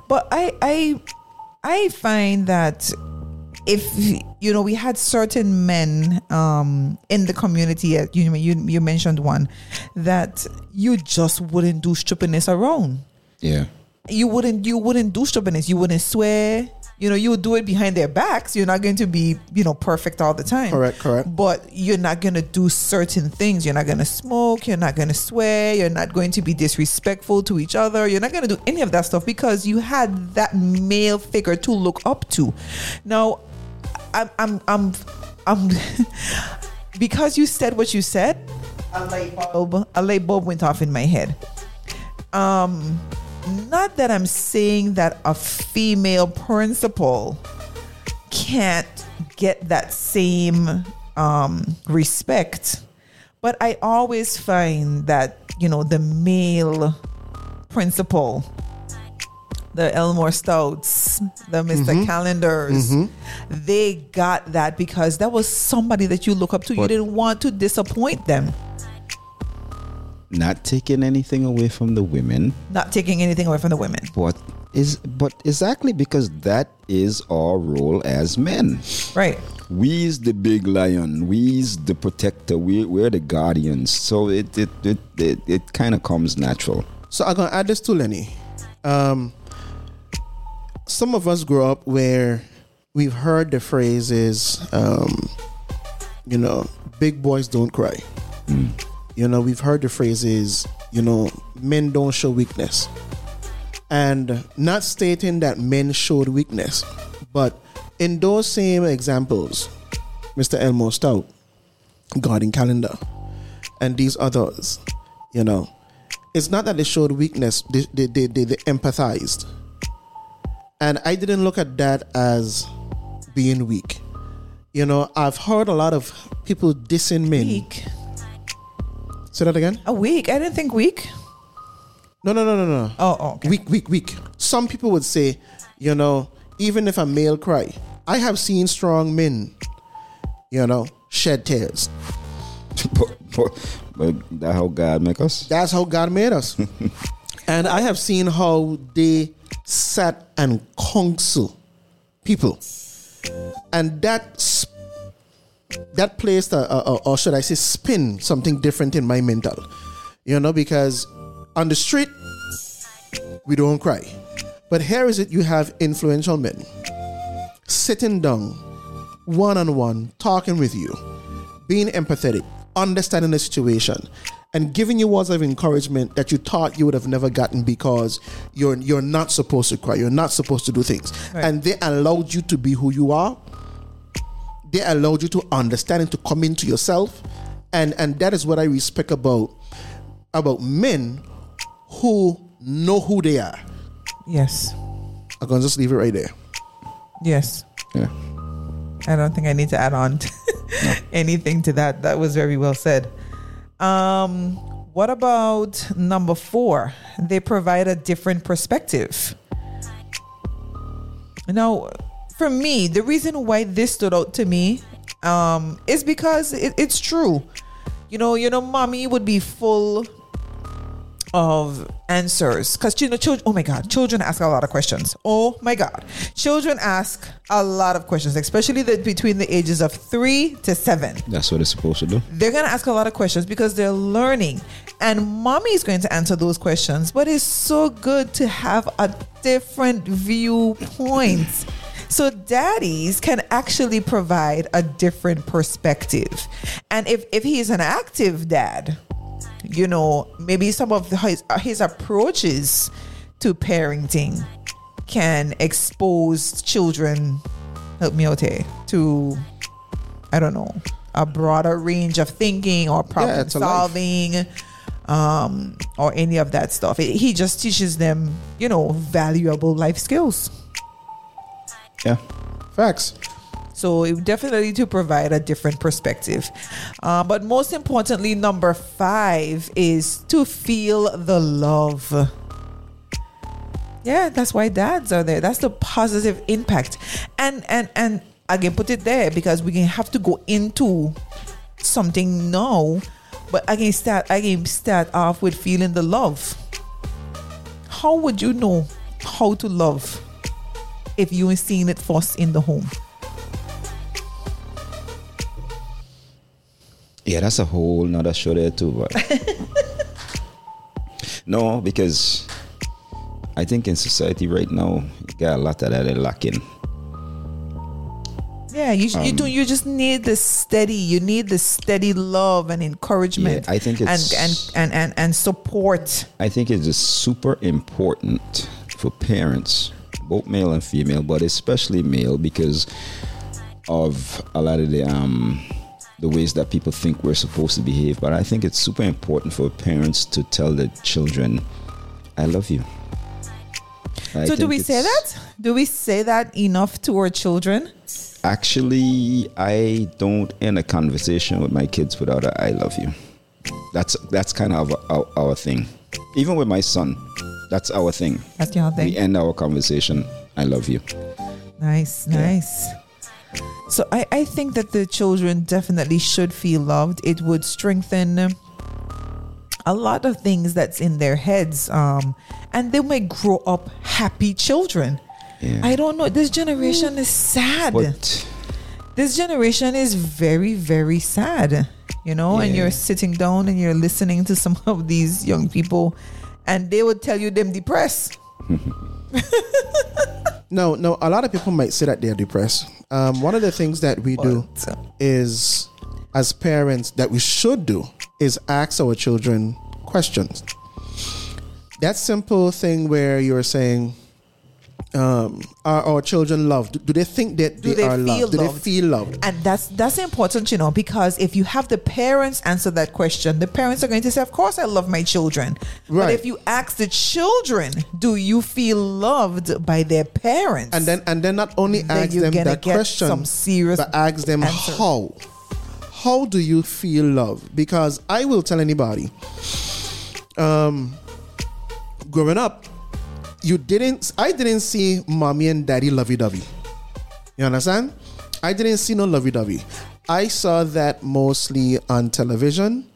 But I I I find that if you know we had certain men um in the community uh, you you you mentioned one that you just wouldn't do stupidness around. Yeah. You wouldn't you wouldn't do stupidness. You wouldn't swear. You know, you would do it behind their backs. You're not going to be, you know, perfect all the time. Correct, correct. But you're not going to do certain things. You're not going to smoke. You're not going to swear. You're not going to be disrespectful to each other. You're not going to do any of that stuff because you had that male figure to look up to. Now, I'm, I'm, I'm, I'm <laughs> because you said what you said, a light bulb, a light bulb went off in my head. Um, not that I'm saying that a female principal can't get that same um, respect, but I always find that you know the male principal, the Elmore Stoutts, the mister Calendars, they got that because that was somebody that you look up to. you didn't want to disappoint them. Not taking anything away from the women, Not taking anything away from the women. but is but exactly because that is our role as men. Right. We's the big lion. We's the protector. We we're the guardians. So it it it it, it kind of comes natural. So I'm gonna add this to Lenny. Um, some of us grew up where we've heard the phrases, um, you know, big boys don't cry. You know, we've heard the phrases, you know, men don't show weakness. And not stating that men showed weakness, but in those same examples, Mr. Elmo Stoutt, Guarding Calendar, and these others, you know, it's not that they showed weakness, they, they, they, they, they empathized. And I didn't look at that as being weak. You know, I've heard a lot of people dissing men. Weak. Say that again? A week? I didn't think weak. No, no, no, no, no. Oh, oh, okay. Weak, weak, weak. Some people would say, you know, even if a male cry, I have seen strong men, you know, shed tears. <laughs> but, but, but that how God make us. That's how God made us. <laughs> and I have seen how they sat and counsel people. And that that placed, a, a, uh, a- uh, or should I say, spin something different in my mental. You know, because on the street, we don't cry. But here is it you have influential men sitting down, one on one, talking with you, being empathetic, understanding the situation, and giving you words of encouragement that you thought you would have never gotten because you're you're not supposed to cry, you're not supposed to do things, Right. and they allowed you to be who you are. They allowed you to understand and to come into yourself, and and that is what I respect about about men who know who they are. Yes. I'm gonna just leave it right there. Yes. Yeah. I don't think I need to add on to <laughs> anything to that. That was very well said. Um, what about number four? They provide a different perspective. Now, for me, the reason why this stood out to me um, is because it, it's true. You know, you know, mommy would be full of answers. Because you know children oh my god children ask a lot of questions. Oh my god. Children ask a lot of questions especially the, between the ages of three to seven. That's what it's supposed to do. they're going to ask a lot of questions because they're learning. And mommy is going to answer those questions but it's so good to have a different viewpoint. <laughs> So daddies can actually provide a different perspective. And if if he's an active dad you know maybe some of the, his, his approaches to parenting can expose children help me out here to I don't know, a broader range of thinking or problem life. solving, um, or any of that stuff. It- he just teaches them, you know, valuable life skills. Yeah. Facts. So it definitely to provide a different perspective. Uh, but most importantly, number five is to feel the love. Yeah, that's why dads are there. That's the positive impact. And and and again, put it there because we can have to go into something now. But again, start again start off with feeling the love. How would you know how to love if you ain't seen it first in the home? Yeah, that's a whole nother show there too. But <laughs> no, because I think in society right now, you got a lot of that lacking. Yeah, you you Um, do. You just need the steady. You need the steady love and encouragement. Yeah, I think and it's- and and and, and support. I think it is super important for parents, both male and female, but especially male, because of a lot of the um the ways that people think we're supposed to behave. But I think it's super important for parents to tell their children, "I love you." I so do we say that? Do we say that enough to our children? Actually, I don't end a conversation with my kids without a "I love you." That's that's kind of our, our thing. Even with my son, that's our thing. That's your thing. We end our conversation. I love you. Nice, nice. So I I think that the children definitely should feel loved. It would strengthen a lot of things that's in their heads, um, and they might grow up happy children. Yeah. I don't know. This generation is sad. But this generation is very very sad you know and you're sitting down and you're listening to some of these young people and they would tell you them depressed <laughs> No, no. A lot of people might say that they're depressed. Um, one of the things that we do But, is, as parents, that we should do is ask our children questions. That simple thing where you're saying, um, "Are our children loved? Do they think that Do they, they are feel loved? Do they feel loved?" and that's that's important you know because if you have the parents answer that question the parents are going to say of course i love my children but if you ask the children do you feel loved by their parents and then and then not only ask them that question, some serious but ask them answer. how. How do you feel loved? Because I will tell anybody. Um, growing up, you didn't. I didn't see mommy and daddy lovey dovey. You understand? I didn't see no lovey dovey. I saw that mostly on television,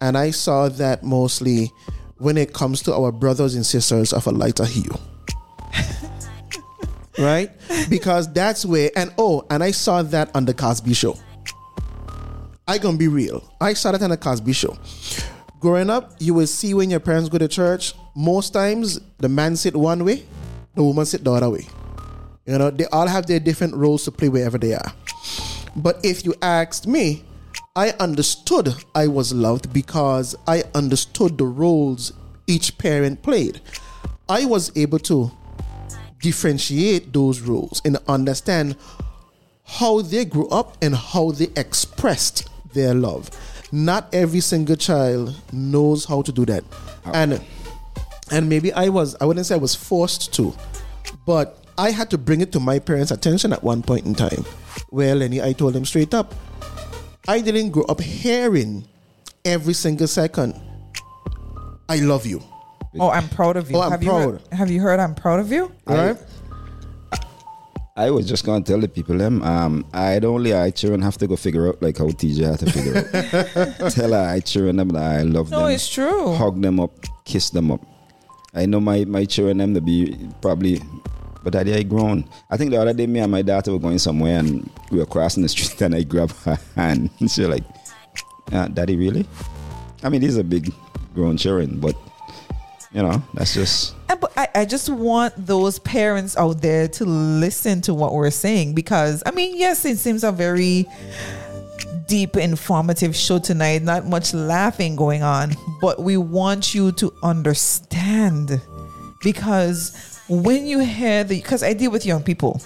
and I saw that mostly when it comes to our brothers and sisters of a lighter hue right? Because that's where and oh, and I saw that on the Cosby Show. I gonna be real. I saw that on the Cosby Show. Growing up, you will see when your parents go to church. Most times, the man sit one way, the woman sit the other way. You know, they all have their different roles to play wherever they are. But if you asked me, I understood I was loved because I understood the roles each parent played. I was able to differentiate those roles and understand how they grew up and how they expressed their love. Not every single child knows how to do that. And and maybe I was I wouldn't say I was forced to, but I had to bring it to my parents' attention at one point in time. Well, Lenny, I told them straight up, I didn't grow up hearing every single second, I love you. Oh, I'm proud of you. Oh, I'm have proud. You heard, have you heard I'm proud of you? Right? I was just gonna tell the people them. Um, I don't only I children have to go figure out like how TJ had to figure out. <laughs> tell her I children them that I love No, them. it's true. Hug them up, kiss them up. I know my my children them to be probably, but I grown. I think the other day me and my daughter were going somewhere and we were crossing the <laughs> street and I grabbed her hand. And <laughs> she like, uh, daddy really? I mean these are big grown children, but you know that's just And, but I, I just want those parents out there to listen to what we're saying because I mean, yes, it seems a very deep, informative show tonight. Not much laughing going on, but we want you to understand because when you hear the because I deal with young people.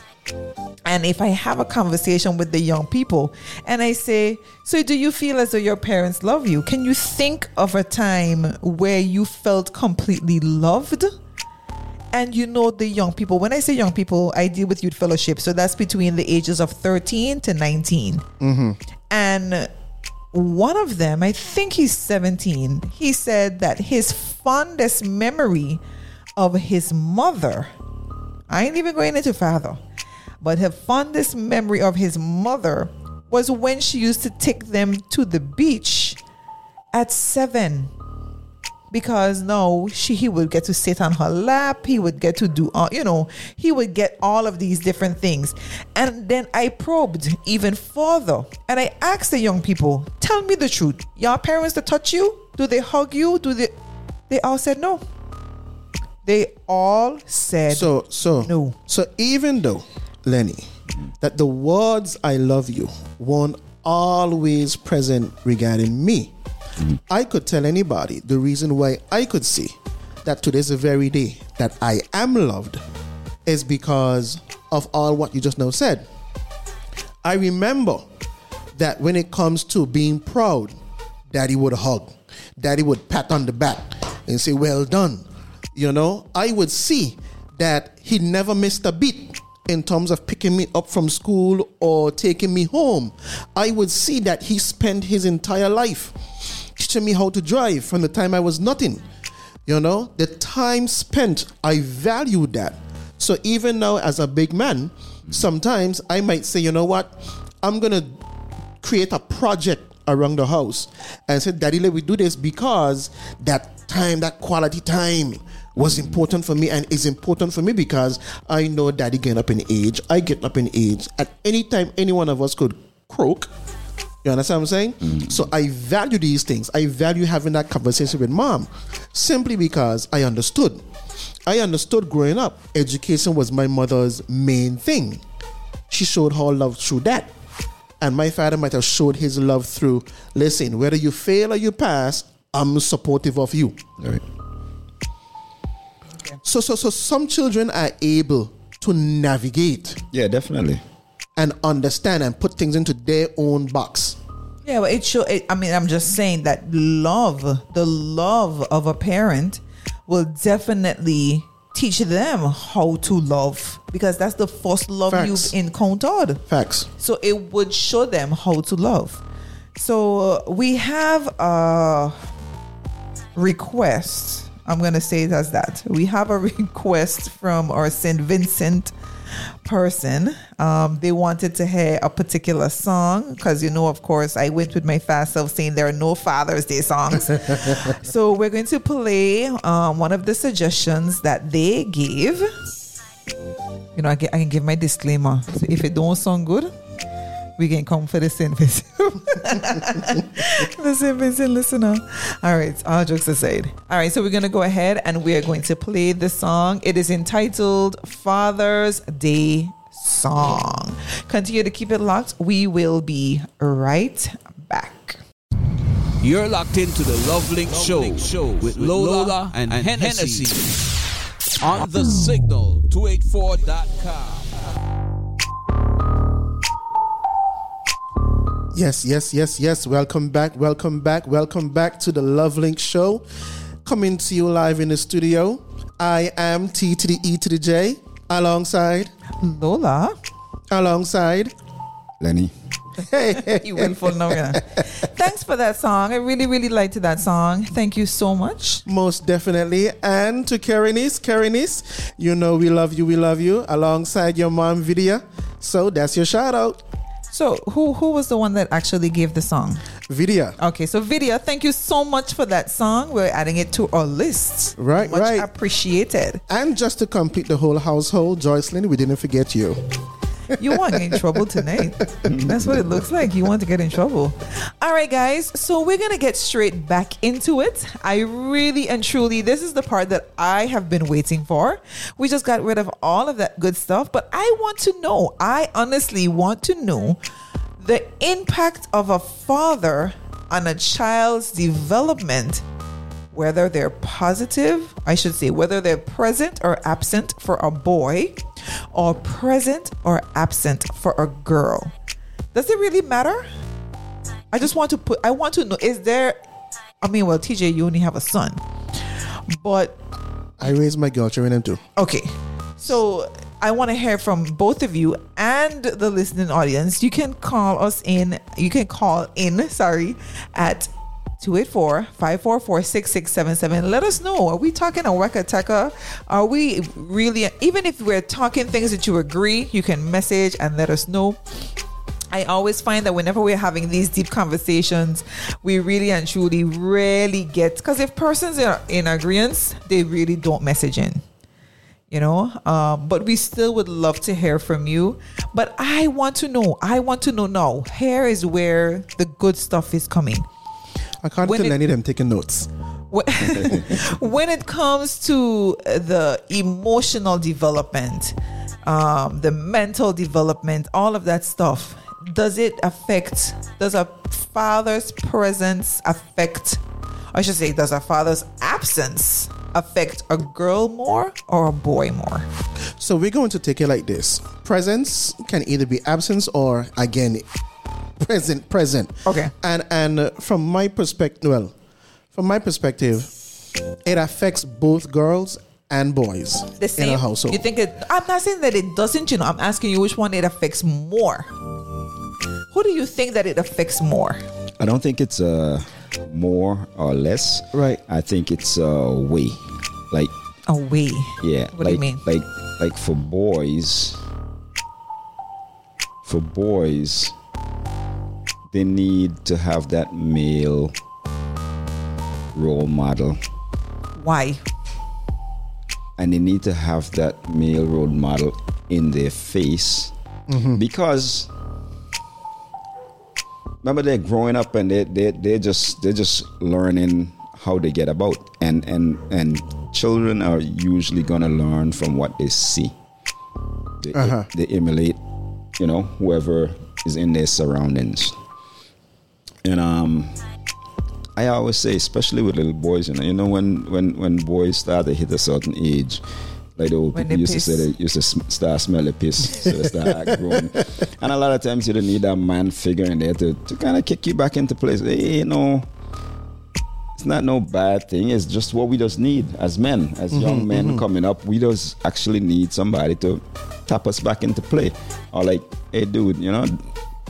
And if I have a conversation with the young people and I say, So, do you feel as though your parents love you? Can you think of a time where you felt completely loved? And you know, the young people, when I say young people, I deal with youth fellowship. So that's between the ages of 13 to 19. Mm-hmm. And one of them, I think he's 17, he said that his fondest memory of his mother, I ain't even going into father, but her fondest memory of his mother was when she used to take them to the beach at seven because no she he would get to sit on her lap he would get to do all you know he would get all of these different things. And then i probed even further and i asked the young people tell me the truth. Your parents to touch you do they hug you? Do they they all said no. They all said So so No. So even though, Lenny, that the words I love you weren't always present regarding me, I could tell anybody the reason why I could see that today's the very day that I am loved is because of all what you just now said. I remember that when it comes to being proud, daddy would hug, daddy would pat on the back and say, Well done. You know, I would see that he never missed a beat in terms of picking me up from school or taking me home. I would see that he spent his entire life teaching me how to drive from the time I was nothing. You know, the time spent, I value that. So even now, as a big man, sometimes I might say, you know what, I'm gonna create a project around the house and say, Daddy, let me do this because that time, that quality time was important for me and is important for me because I know daddy getting up in age, I get up in age. At any time any one of us could croak. You understand what I'm saying? Mm. So I value these things. I value having that conversation with mom simply because I understood. I understood growing up, education was my mother's main thing. She showed her love through that. And my father might have showed his love through listen, whether you fail or you pass, I'm supportive of you. right. So, so, so some children are able to navigate Yeah, definitely. And understand and put things into their own box. Yeah, but it show. It, I mean, I'm just saying that love, the love of a parent, will definitely teach them how to love because that's the first love Facts. you've encountered. Facts. So it would show them how to love. So uh, we have a request. I'm going to say it as that. We have a <laughs> request from our St. Vincent person. Um, they wanted to hear a particular song because, you know, of course, I went with my fast self saying there are no Father's Day songs. <laughs> so we're going to play um, one of the suggestions that they gave. You know, I can, I can give my disclaimer. So if it don't sound good, we can come for the St. Vincent. the St. Vincent listener. All right, all jokes aside. All right, so we're going to go ahead and we are going to play the song. It is entitled Father's Day Song. Continue to keep it locked. We will be right back. You're locked into the Love Link Show, show with Lola and, and Hennessy on the signal 284.com. Yes, yes, yes, yes. Welcome back, welcome back, welcome back to the Love Link Show. Coming to you live in the studio. I am T to the E to the J, alongside, Lola. alongside. Lenny. Hey, <laughs> you went full now. yeah. <laughs> Thanks for that song. I really, really liked that song. Thank you so much. Most definitely. And to Karenis, Karenis, you know we love you, we love you, alongside your mom, Vidya. So that's your shout out. So, who who was the one that actually gave the song? Vidya. Okay, so Vidya, thank you so much for that song. We're adding it to our list. Right, much right. appreciated. And just to complete the whole household, Joycelyn, we didn't forget you. You want to get in trouble tonight. <laughs> That's what it looks like. You want to get in trouble. All right, guys. So we're going to get straight back into it. I really and truly, this is the part that I have been waiting for. We just got rid of all of that good stuff, but I want to know, I honestly want to know the impact of a father on a child's development whether they're positive, I should say, whether they're present or absent for a boy, or present or absent for a girl. Does it really matter? I just want to put, I want to know, is there, I mean, well, TJ, you only have a son, but I raised my girl children too. Okay. So I want to hear from both of you and the listening audience. You can call us in, you can call in, sorry, at 284-544-6677. Let us know. Are we talking a weka teka? Are we really even if we're talking things that you agree, you can message and let us know. I always find that whenever we're having these deep conversations, we really and truly rarely get because if persons are in agreement, they really don't message in. You know, um, but we still would love to hear from you. But I want to know. I want to know now. Here is where the good stuff is coming. I can't When tell it- any of them taking notes. When <laughs> when it comes to the emotional development, um, the mental development, all of that stuff, does it affect? Does a father's presence affect? I should say, does a father's absence affect a girl more or a boy more? So we're going to take it like this. Presence can either be absence or again present present. Okay. And and uh, from my perspective, well, from my perspective, it affects both girls and boys The same. in a household. You think it? I'm not saying that it doesn't. You know, I'm asking you which one it affects more. Who do you think that it affects more? I don't think it's uh, more or less. Right. I think it's a way. Like, a way. yeah. What do like, you mean? Like, like for boys, for boys, they need to have that male role model. Why? and they need to have that male role model in their face because remember they're growing up and they they they're just they're just learning how they get about and and and children are usually gonna learn from what they see they, Uh-huh. they emulate you know whoever is in their surroundings and um I always say, especially with little boys, you know, you know when when when boys start to hit a certain age, like the old When people used piss. to say, they used to start smelling piss, so they start <laughs> grown. And a lot of times you don't need that man figure in there to, to kind of kick you back into place. Hey, you know, it's not no bad thing. It's just what we just need as men, as mm-hmm, young men mm-hmm. coming up. We just actually need somebody to tap us back into play, or like, hey, dude, you know.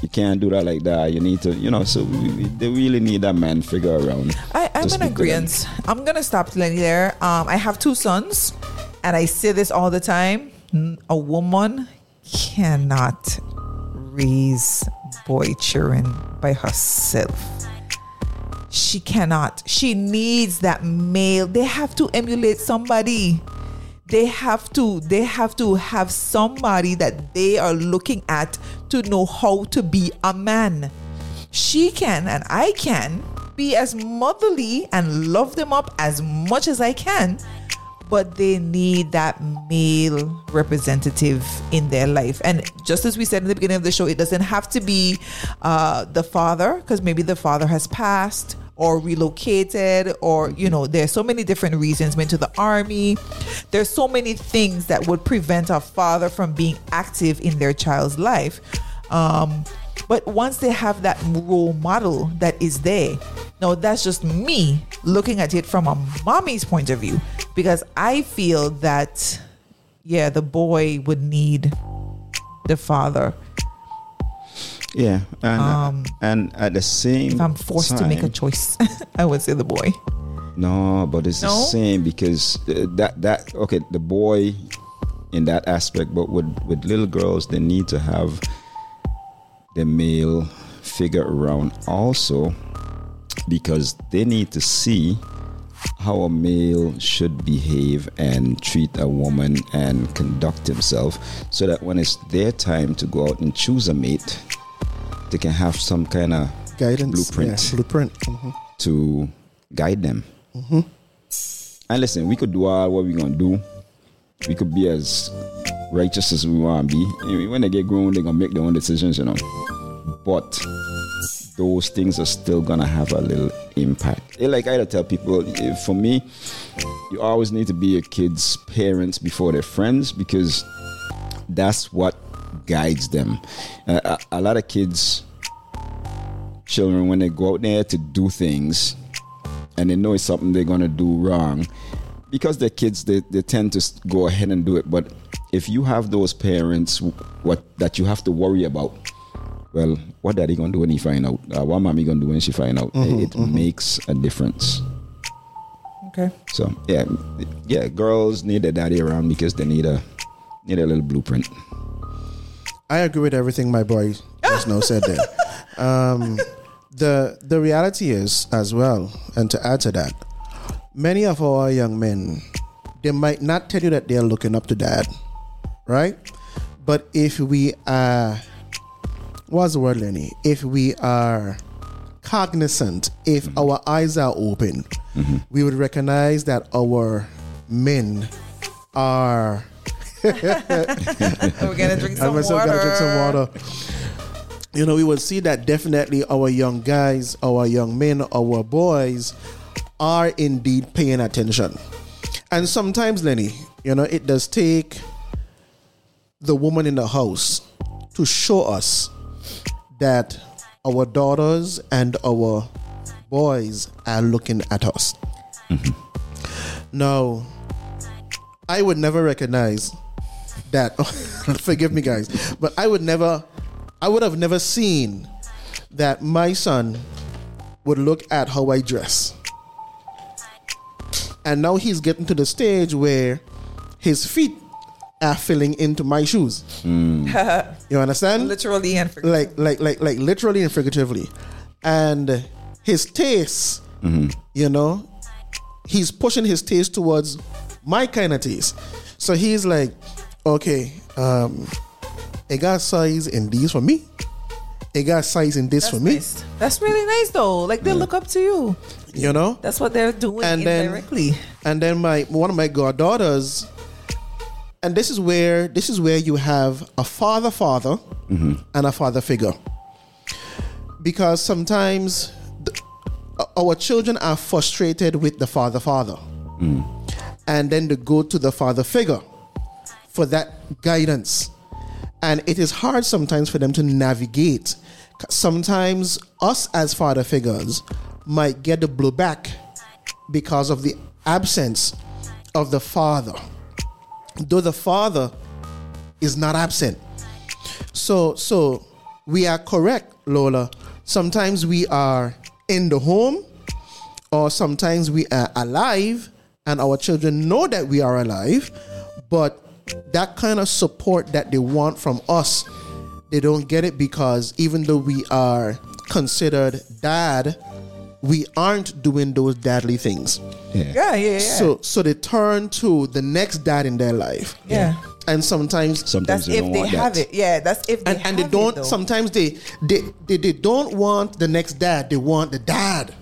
You can't do that like that. You need to, you know. So we, we, they really need that man figure around. I, I'm to in agreement. I'm gonna stop Lenny there. Um, I have two sons, and I say this all the time: a woman cannot raise boy children by herself. She cannot. She needs that male. They have to emulate somebody. They have to. They have to have somebody that they are looking at to know how to be a man she can and I can be as motherly and love them up as much as I can, but they need that male representative in their life. And just as we said in the beginning of the show, it doesn't have to be uh, the father, because maybe the father has passed, or relocated or you know there's so many different reasons. Went to the army. There's so many things that would prevent a father from being active in their child's life. Um, but once they have that role model that is there now that's just me looking at it from a mommy's point of view because i feel that yeah the boy would need the father Yeah, and Um, and at the same if i'm forced to make a choice <laughs> i would say the boy. No, but it's the same because uh, that that okay, the boy in that aspect, but with with little girls, they need to have the male figure around also because they need to see how a male should behave and treat a woman and conduct himself so that when it's their time to go out and choose a mate they can have some kind of Guidance. Blueprint. Yeah, blueprint. Mhm. to guide them. And listen, we could do all what we're gonna do. We could be as righteous as we want to be. Mean, when they get grown, they're gonna make their own decisions, you know. But those things are still gonna have a little impact. Like I tell people, eh, for me, you always need to be your kids' parents before their friends because that's what guides them. Uh, a, a lot of kids children when they go out there to do things and they know it's something they're going to do wrong because they're kids they, they tend to go ahead and do it. But if you have those parents what that you have to worry about well what daddy going to do when he find out? Uh, what mommy going to do when she find out? It, it makes a difference. Okay. So yeah yeah girls need their daddy around because they need a need a little blueprint I agree with everything my boy just now said there. Um, the the reality is as well, and to add to that, many of our young men, they might not tell you that they are looking up to dad, right? But if we are, what's the word, Lenny? If we are cognizant, if our eyes are open, we would recognize that our men are we're gonna <laughs> drink some I some myself water. gotta drink some water. You know, we would see that definitely our young guys, our young men, our boys are indeed paying attention. And sometimes, Lenny, you know, it does take the woman in the house to show us that our daughters and our boys are looking at us. Mm-hmm. Now, I would never recognize that. <laughs> Forgive me guys. But i would never i would have never seen that my son would look at how i dress. And now he's getting to the stage where his feet are filling into my shoes. Hmm. <laughs> You understand? Literally and figuratively. like like like like literally and figuratively. And his taste mm-hmm. you know he's pushing his taste towards my kind of taste. So he's like okay um it got size in these for me. It got size in this That's for me. nice. That's really nice though. Like they look up to you. you know? That's what they're doing And then- indirectly. and then my one of my goddaughters and this is where this is where you have a father father and a father figure. Because sometimes the, our children are frustrated with the father father. And then they go to the father figure for that guidance. And it is hard sometimes for them to navigate. Sometimes us as father figures might get the blowback because of the absence of the father. Though the father is not absent. So so we are correct lola. Sometimes we are in the home or sometimes we are alive and our children know that we are alive but that kind of support that they want from us they don't get it because even though we are considered dad we aren't doing those dadly things yeah Yeah, yeah, yeah. so so they turn to the next dad in their life yeah. and sometimes sometimes That's they if don't they want have that. it. Yeah, that's if they and, and they have it, don't though. sometimes they, they they they don't want the next dad they want the dad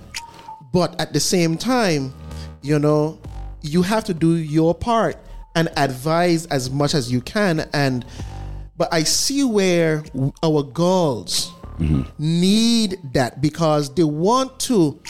but at the same time you know you have to do your part and advise as much as you can and but i see where our girls need that because they want to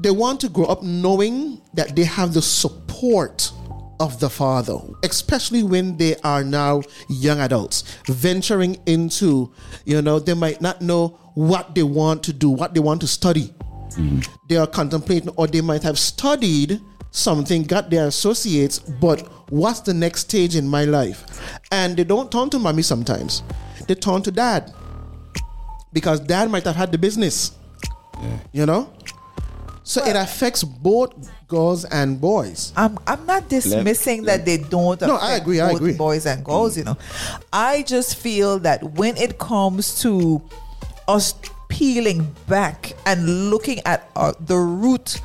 they want to grow up knowing that they have the support of the father, especially when they are now young adults venturing into, you know, they might not know what they want to do, what they want to study. Mm-hmm. They are contemplating, or they might have studied something, got their associates, but what's the next stage in my life? And they don't turn to mommy sometimes, they turn to dad because dad might have had the business, yeah. you know? So well, it affects both girls and boys. I'm I'm not dismissing let, that they don't. No, I agree. I agree. Boys and girls, mm. you know, I just feel that when it comes to us peeling back and looking at uh, the root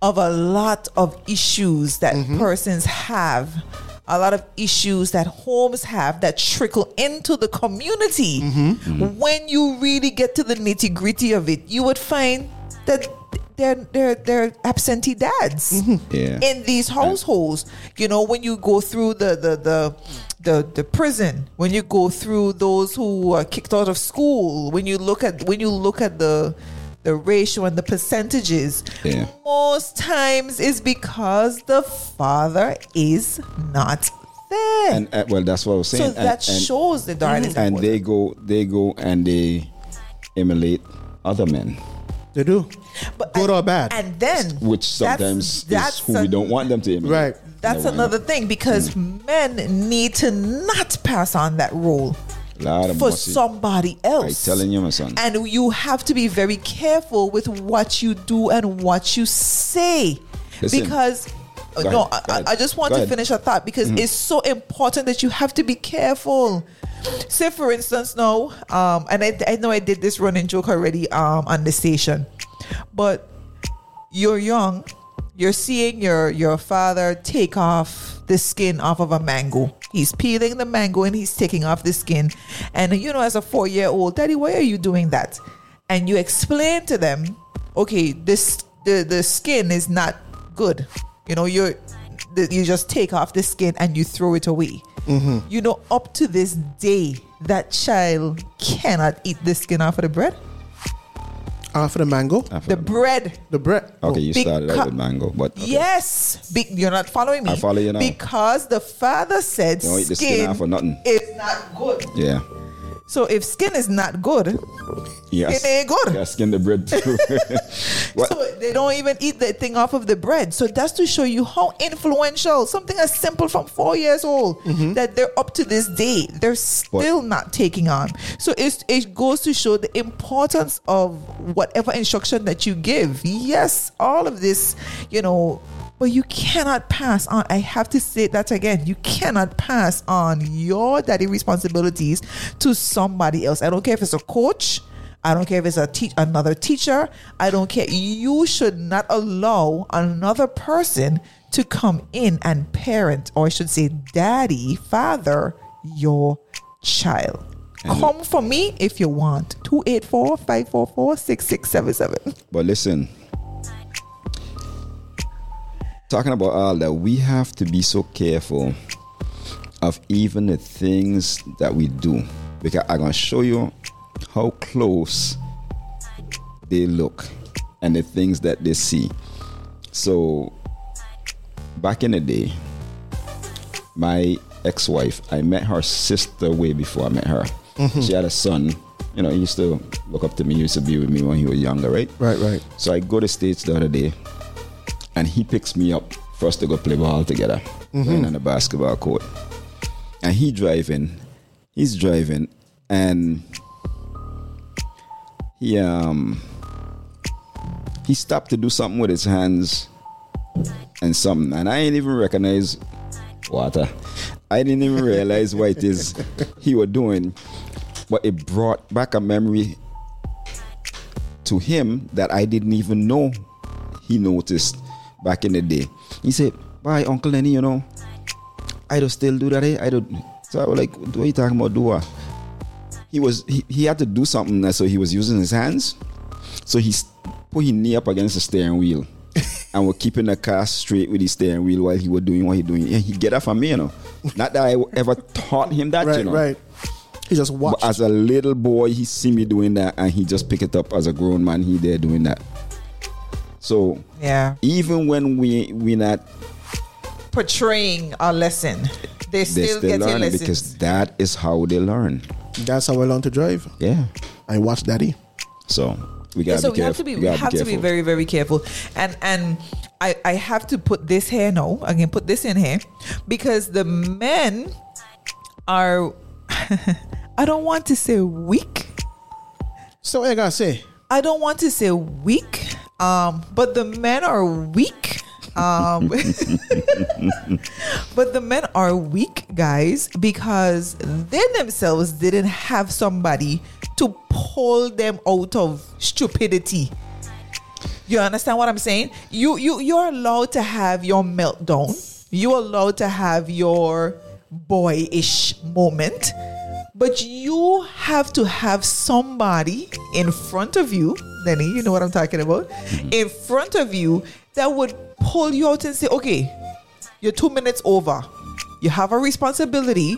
of a lot of issues that mm-hmm. persons have a lot of issues that homes have that trickle into the community. Mm-hmm. Mm-hmm. When you really get to the nitty gritty of it, you would find that they're they're they're absentee dads mm-hmm. yeah. in these households. You know, when you go through the the the the, the prison, when you go through those who are kicked out of school, when you look at when you look at the the ratio and the percentages, yeah. most times is because the father is not there. And uh, well, that's what I was saying. So that and, shows the darling. And they go, they go, and they emulate other men. They do. But good or bad. And then which sometimes that's, that's is who a, we don't want them to emulate. Right. That's another thing because mm. men need to not pass on that role for somebody else. I'm telling you, my son. And you have to be very careful with what you do and what you say. Listen, because no, I, I, just want to finish a thought because mm-hmm. it's so important that you have to be careful say for instance now um and I, I know i did this running joke already um on the station but you're young you're seeing your your father take off the skin off of a mango. He's peeling the mango and he's taking off the skin. And you know as a four year old daddy why are you doing that? And you explain to them okay this the the skin is not good. You know you're you just take off the skin and you throw it away. Mm-hmm. You know, up to this day, that child cannot eat the skin off of the bread. Ah, off of the mango? Ah, After the bread. The bread. Okay, you started out with mango, but okay. yes, Be- you're not following me. I follow you now. Because the father said Don't eat the skin off for nothing. It's not good. Yeah. So if skin is not good, yes. it ain't good. Yeah, skin the bread too. <laughs> <laughs> so they don't even eat the thing off of the bread. So that's to show you how influential something as simple from four years old mm-hmm. that they're up to this day. They're still what? not taking on. So it goes to show the importance of whatever instruction that you give. Yes, all of this, you know, but you cannot pass on. I have to say that again. You cannot pass on your daddy responsibilities to somebody else. I don't care if it's a coach. I don't care if it's a te- another teacher. I don't care. You should not allow another person to come in and parent, or I should say, daddy, father, your child. And come for me if you want. 284 544 6677. But listen, talking about all that, we have to be so careful of even the things that we do. Because I'm gonna show you how close they look and the things that they see. So back in the day, my ex-wife, I met her sister way before I met her. Mm-hmm. She had a son. You know, he used to look up to me, he used to be with me when he was younger, right? Right, right. So I go to States the other day and he picks me up for us to go play ball together mm-hmm. on the basketball court. And he driving, he's driving, and he um he stopped to do something with his hands and something, and I ain't even recognize water. I didn't even realize what it is he was doing, but it brought back a memory to him that I didn't even know he noticed back in the day. He said, "Why, Uncle Lenny? You know, I don't still do that. Eh? I don't." So I was like, "What are you talking about, do?" He was he, he had to do something, so he was using his hands. So he put his knee up against the steering wheel, <laughs> and we're keeping the car straight with his steering wheel while he was doing what he doing. And he get that from me, you know. Not that I ever taught him that, right, you know. Right. He just watched. But as a little boy, he see me doing that, and he just pick it up as a grown man. He there doing that. So Yeah. even when we we not Portraying a lesson. They they still, still get your lessons. because that is how they learn. That's how I learned to drive. Yeah. I watched Daddy. So we Yeah, gotta so be we careful. have to be we gotta have to be very very careful and and I I have to put this here now I can put this in here because the men are <laughs> I don't want to say weak So what I gotta say? I don't want to say weak um but the men are weak um <laughs> but the men are weak guys because they themselves didn't have somebody to pull them out of stupidity you understand what I'm saying? You you you're allowed to have your meltdown. You're allowed to have your boyish moment. But you have to have somebody in front of you, Lenny, you know what I'm talking about, mm-hmm. in front of you that would pull you out and say, okay, you're two minutes over. You have a responsibility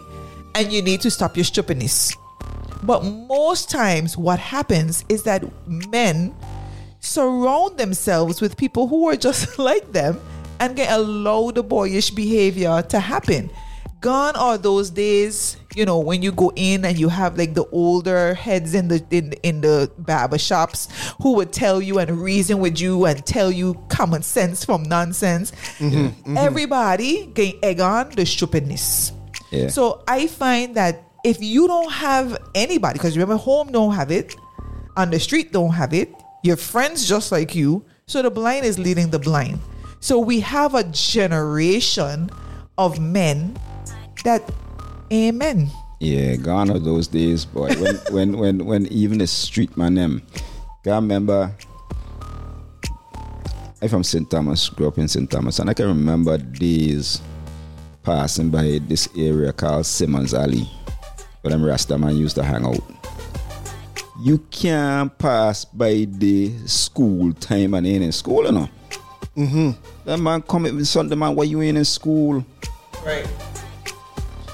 and you need to stop your stupidness. But most times, what happens is that men surround themselves with people who are just <laughs> like them and can allow the boyish behavior to happen. Gone are those days, you know, when you go in and you have like the older heads in the in, in the barber shops who would tell you and reason with you and tell you common sense from nonsense. Mm-hmm, mm-hmm. Everybody can egg on the stupidness. Yeah. So I find that if you don't have anybody, because remember, home don't have it, on the street don't have it, your friends just like you. So the blind is leading the blind. So we have a generation of men that, amen. Yeah, gone are those days, boy. When <laughs> when when when even the street man them. I remember I'm from St. Thomas, grew up in St. Thomas, and I can remember days passing by this area called Simmons Alley, where them Rasta man used to hang out. You can't pass by the school time and ain't in school, you know. Mm-hmm. That man come with Sunday man, why you ain't in school? Right.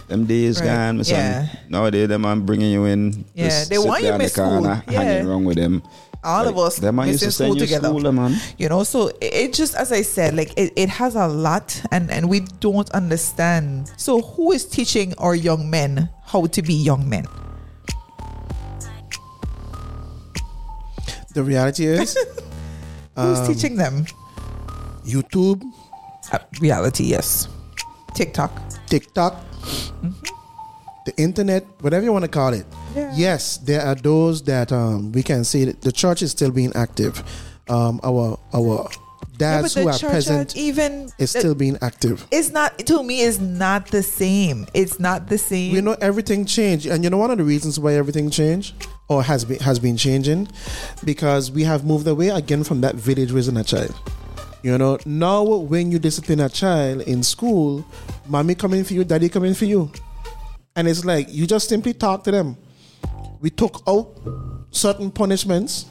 Them days Right. gone, my son. Yeah. Nowadays, them man bringing you in. Yeah, they sit want you in miss the corner, school. Yeah. hanging around with them. All Like, of us Them man used to missing school you together. school, man. You know, so it, it just as I said, like it, it has a lot and, and we don't understand. So who is teaching our young men how to be young men? The reality is <laughs> Who's Um, teaching them? YouTube, Uh, reality, yes. TikTok. TikTok, the internet, whatever you want to call it. Yeah. Yes, there are those that um, we can see that the church is still being active. Um, our our dads but who are present even is still being active. it's not to me it's not the same. It's not the same. We know everything changed, and you know one of the reasons why everything changed or has been has been changing because we have moved away again from that village raising a child. You know, now when you discipline a child in school, mommy coming for you, daddy coming for you, and it's like you just simply talk to them. We took out certain punishments,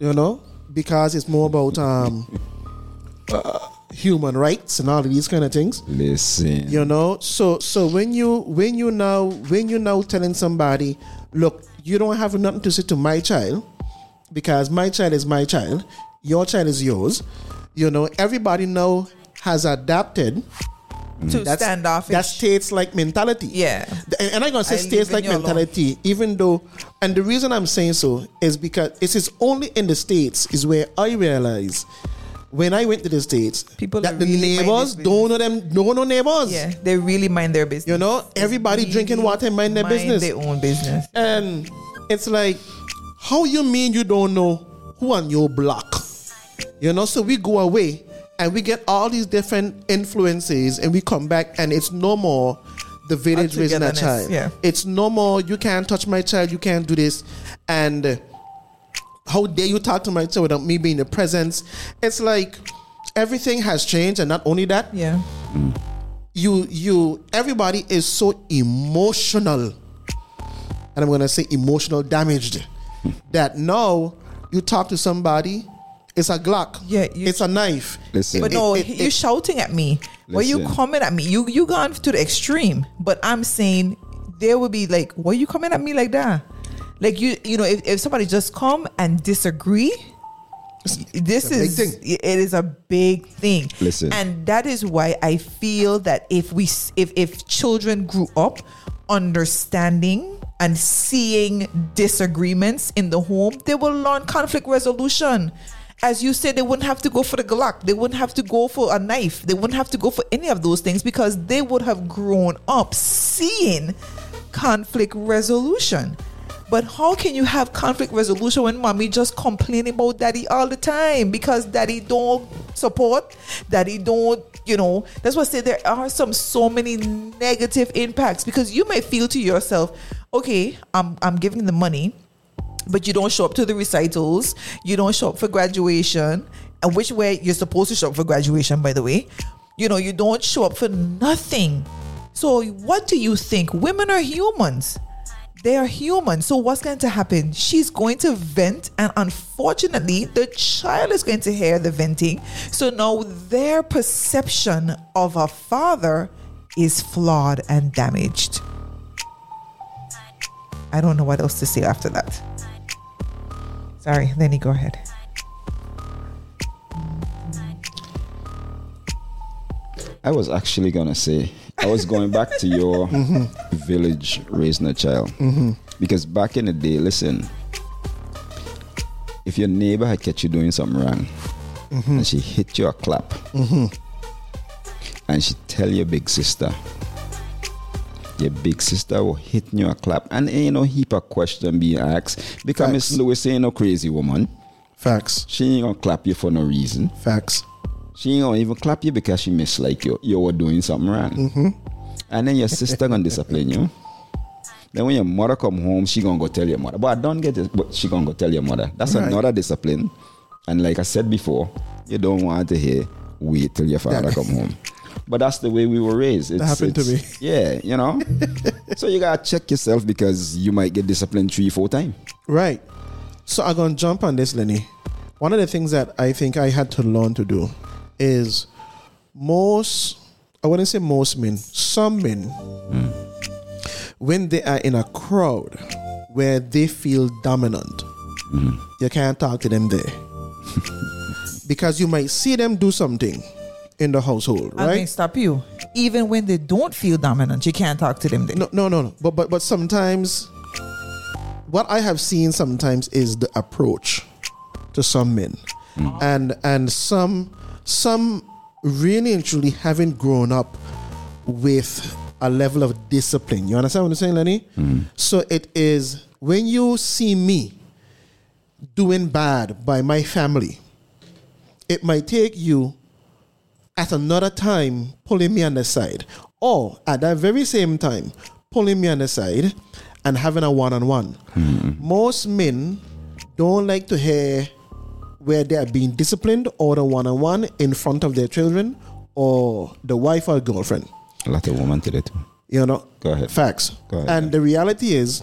you know, because it's more about um, uh, human rights and all of these kind of things Listen. you know so so when you when you now when you now telling somebody look you don't have nothing to say to my child because my child is my child your child is yours you know everybody now has adapted to mm. that's standoffish. that states like mentality Yeah. and, and i'm gonna say I states like you alone. mentality even though and the reason i'm saying so is because it is only in the states is where i realize when I went to the states, People that the really neighbors don't know them, don't know neighbors. yeah, they really mind their business. You know, everybody Really drinking water and mind their business. their own business. And it's like, how you mean you don't know who on your block? You know, so we go away and we get all these different influences and we come back and it's no more the village raising a child. yeah. It's no more you can't touch my child, you can't do this. And how dare you talk to my child without me being in the presence? It's like everything has changed and not only that, Yeah. you you everybody is so emotional and i'm gonna say emotional damaged that now you talk to somebody it's a glock Yeah, you- it's a knife Listen. But no, it- you're it- shouting at me. Why you Listen. coming at me? You you gone to the extreme. But I'm saying there will be like, why you coming at me like that? Like you you know, if, if somebody just come and disagree, this is it is a big thing listen and that is why i feel that if we if if children grew up understanding and seeing disagreements in the home they will learn conflict resolution as you said they wouldn't have to go for the glock. They wouldn't have to go for a knife. They wouldn't have to go for any of those things because they would have grown up seeing conflict resolution. But how can you have conflict resolution when mommy just complaining about daddy all the time? Because daddy don't support, daddy don't, you know. That's why I say there are some so many negative impacts because you may feel to yourself, okay, I'm I'm giving the money, but you don't show up to the recitals, you don't show up for graduation, and which way you're supposed to show up for graduation, by the way. You know, you don't show up for nothing. So what do you think? Women are humans they are human. So what's going to happen? She's going to vent, and unfortunately, the child is going to hear the venting. So now their perception of a father is flawed and damaged. I don't know what else to say after that. Sorry, Lenny, go ahead. I was actually gonna say I was going back to your <laughs> mm-hmm. village raising a child. Mm-hmm. Because back in the day, listen, if your neighbor had catch you doing something wrong mm-hmm. and she hit you a clap mm-hmm. and she tell your big sister, your big sister will hit you a clap and ain't no heap of question being asked because Miss Lewis ain't no crazy woman. Facts. She ain't gonna clap you for no reason. Facts. She ain't gonna even clap you because she mislike you. You were doing something wrong. Mm-hmm. And then your sister gonna discipline you. Then when your mother come home, she gonna go tell your mother. But I don't get it. But she gonna go tell your mother. That's right. another discipline. And like I said before, you don't want to hear wait till your father yeah. come home. But that's the way we were raised. It's, that happened to me. Yeah, you know. <laughs> so you gotta check yourself because you might get disciplined three, four times. Right. So I'm gonna jump on this, Lenny. One of the things that I think I had to learn to do is most, I wouldn't say most men, some men, mm. when they are in a crowd where they feel dominant, mm. you can't talk to them there. <laughs> because you might see them do something in the household, right? I may stop you. Even when they don't feel dominant, you can't talk to them there. No, no, no, no. But but but sometimes what I have seen sometimes is the approach to some men. Mm. And and some some really and truly haven't grown up with a level of discipline. You understand what I'm saying, Lenny? Mm. So it is when you see me doing bad by my family, it might take you at another time pulling me on the side, or at that very same time pulling me on the side and having a one on one. Most men don't like to hear where they are being disciplined or the one on one in front of their children or the wife or girlfriend. A lot of women to it. You know? Go ahead. Facts. Go ahead. And the reality is,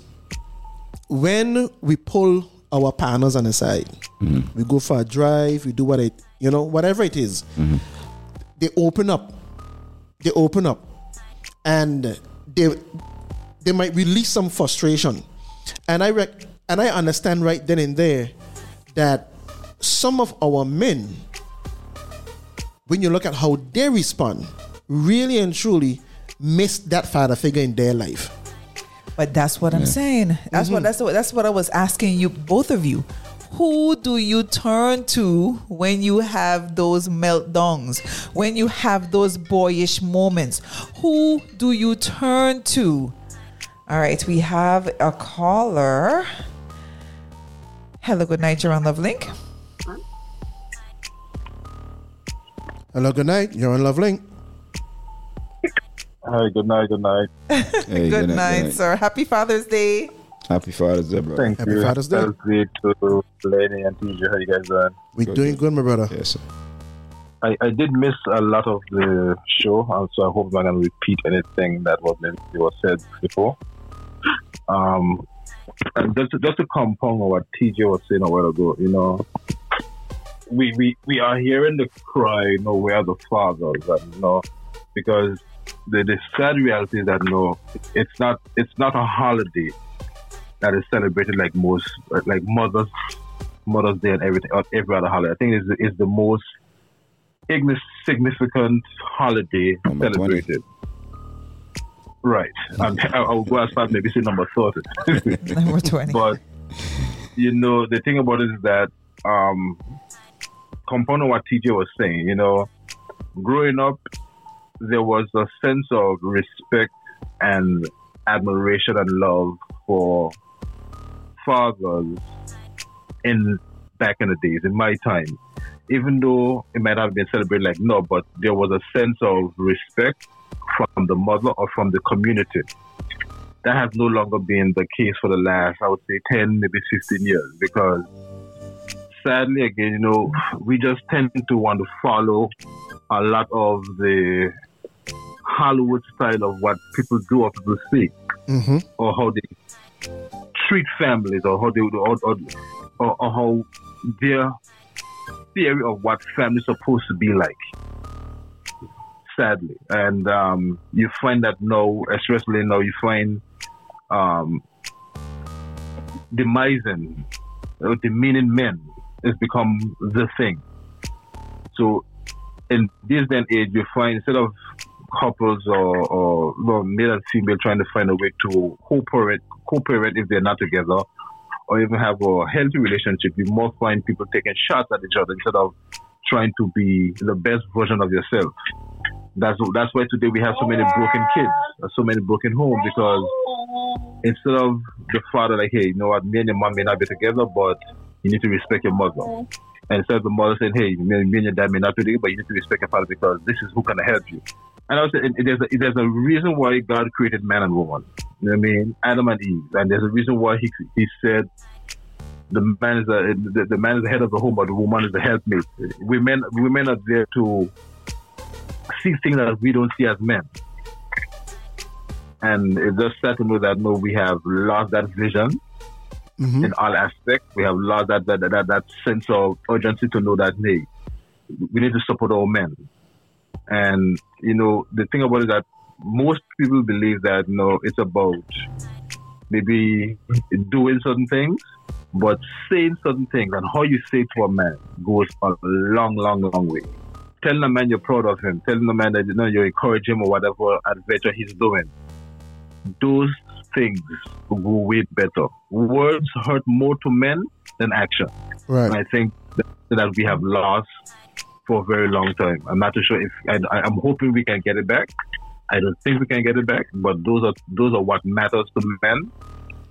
when we pull our partners on the side, mm-hmm. we go for a drive, we do what it, you know, whatever it is, mm-hmm. They open up. They open up. And they they might release some frustration. And I rec- and I understand right then and there that some of our men, when you look at how they respond, really and truly miss that father figure in their life. But that's what yeah. I'm saying. That's mm-hmm. what that's what that's what I was asking you, both of you. Who do you turn to when you have those meltdowns, when you have those boyish moments? Who do you turn to? All right, we have a caller. Hello, good night, you're on Love Link. Hello, good night. You're on Love Link. Hi, good night, good night. <laughs> hey, good, good, night, night, sir. Happy Father's Day. Happy Father's Day, bro. Thank Happy you. Father's Day. Father's Day to Lenny and TJ. How you guys doing? We good, doing good, my brother. Yes, sir. I, I did miss a lot of the show, and so I hope I'm not going to repeat anything that was was said before. Um, and just just to compound what TJ was saying a while ago, you know, we, we, we are hearing the cry, you know, where the fathers, and you know, because the, the sad reality is that you know, it's not it's not a holiday that is celebrated like most like Mother's Mother's Day and everything, or every other holiday. I think it's the, it's the most significant holiday number celebrated. 20. Right. And <laughs> I'll go as far as maybe say number 30. <laughs> number 20. But, you know, the thing about it is that, um, component what TJ was saying, you know, growing up, there was a sense of respect and admiration and love for fathers in back in the days, in my time. Even though it might have been celebrated like no, but there was a sense of respect from the mother or from the community. That has no longer been the case for the last, I would say, 10, maybe 15 years because sadly, again, you know, we just tend to want to follow a lot of the Hollywood style of what people do or people say, mm-hmm. or how they treat families, or how they or, or, or, or how their theory of what family is supposed to be like. Sadly, and um, you find that now, especially now, you find um, demising or demeaning men has become the thing. So in this day and age, you find instead of couples or, or well, male and female trying to find a way to co-parent, co-parent if they're not together, or even have a healthy relationship, you more find people taking shots at each other instead of trying to be the best version of yourself. That's that's why today we have so many broken kids, so many broken homes because instead of the father like, hey, you know what, me and your mom may not be together, but you need to respect your mother. And instead of the mother saying, hey, me and your dad may not be together, but you need to respect your father because this is who can help you. And also, there's a, there's a reason why God created man and woman. You know what I mean? Adam and Eve. And there's a reason why he, he said the man is the, the, the man is the head of the home, but the woman is the helpmate. Women women are there to see things that we don't see as men. And it's just sad to know that no, we have lost that vision mm-hmm. in all aspects. We have lost that that, that that sense of urgency to know that hey, we need to support all men. And you know, the thing about it is that most people believe that you know it's about maybe doing certain things, but saying certain things and how you say to a man goes a long, long, long way. Telling a man you're proud of him, telling a man that you know you encourage him or whatever adventure he's doing. Those things go way better. Words hurt more to men than action. Right. And I think that we have lost for a very long time. I'm not too sure if I, I'm hoping we can get it back. I don't think we can get it back, but those are those are what matters to men.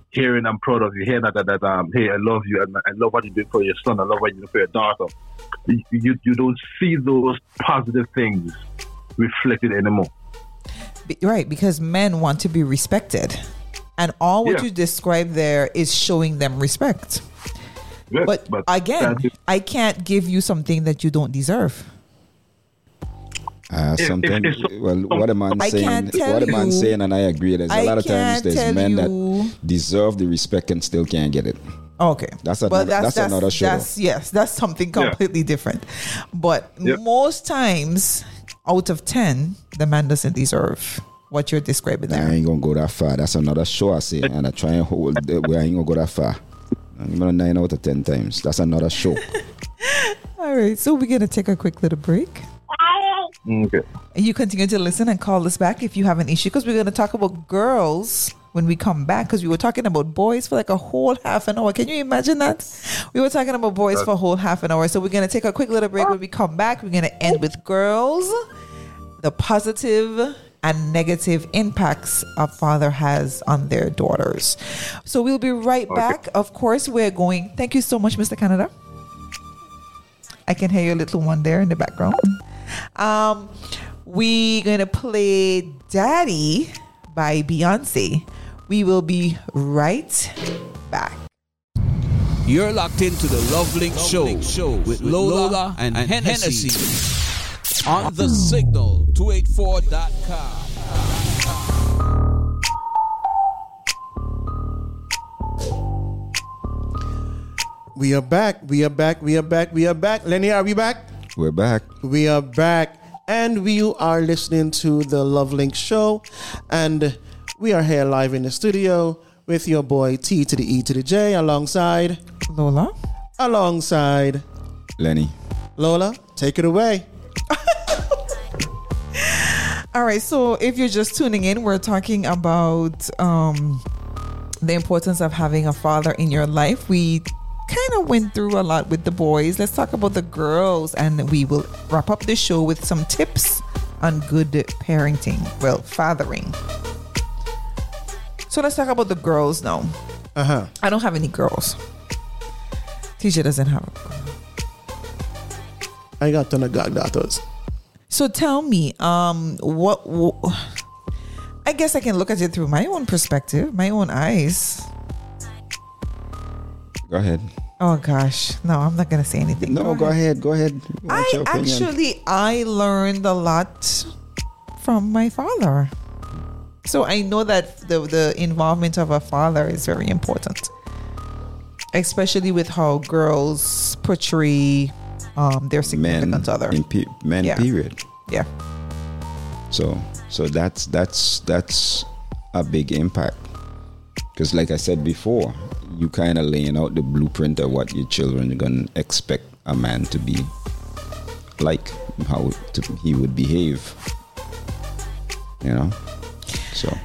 Hearing I'm proud of you, hearing that, that, that um, hey, I love you, and I love what you do for your son, I love what you do for your daughter. You, you, don't see those positive things reflected anymore. Right, because men want to be respected. And all what yeah. you describe there is showing them respect. Yes, but, but again, I can't give you something that you don't deserve. Uh, something. If, if, well, what am I saying? What am I saying? And I agree. There's a lot of times there's men you. that deserve the respect and still can't get it. Okay, that's another. That's, that's, that's, another show. That's, yes, that's something completely yeah. different. But yep. most times, out of ten, the man doesn't deserve what you're describing there. I ain't gonna go that far. That's another show. I say, and I try and hold. Where I ain't gonna go that far. I'm gonna nine out of ten times. That's another show. <laughs> All right, so we're gonna take a quick little break. Okay. You continue to listen and call us back if you have an issue because we're going to talk about girls when we come back because we were talking about boys for like a whole half an hour. Can you imagine that? We were talking about boys for a whole half an hour. So we're going to take a quick little break. When we come back, we're going to end with girls, the positive and negative impacts a father has on their daughters. So we'll be right okay. back. Of course, we're going. Thank you so much, Mr. Canada. I can hear your little one there in the background. Um, we're gonna play "Daddy" by Beyonce. We will be right back. You're locked into the Love Link Show, show with Lola, Lola and, and Hennessy. Hennessy on the signal 284.com. We are back. We are back. We are back. We are back. Lenny, are we back? We're back. We are back. And we are listening to the Love Link show. And we are here live in the studio with your boy T to the E to the J alongside Lola alongside Lenny. Lola. Take it away. <laughs> All right, so if you're just tuning in, we're talking about um, the importance of having a father in your life. We kind of went through a lot with the boys. Let's talk about the girls, and we will wrap up the show with some tips on good parenting, well, fathering. So let's talk about the girls now. Uh huh. I don't have any girls. TJ doesn't have a girl. I got ton of goddaughters. So tell me, um, what, wh- I guess I can look at it through my own perspective, my own eyes. Go ahead. Oh gosh, no, I'm not gonna say anything. No, go ahead. Go ahead. What's I your actually I learned a lot from my father. So I know that the the involvement of a father is very important. Especially with how girls portray um, their men significant other. in pe- men Yeah. period. yeah. So so that's that's that's a big impact. Because like I said before, you kind of laying out the blueprint of what your children are gonna expect a man to be like, how to, he would behave. You know, so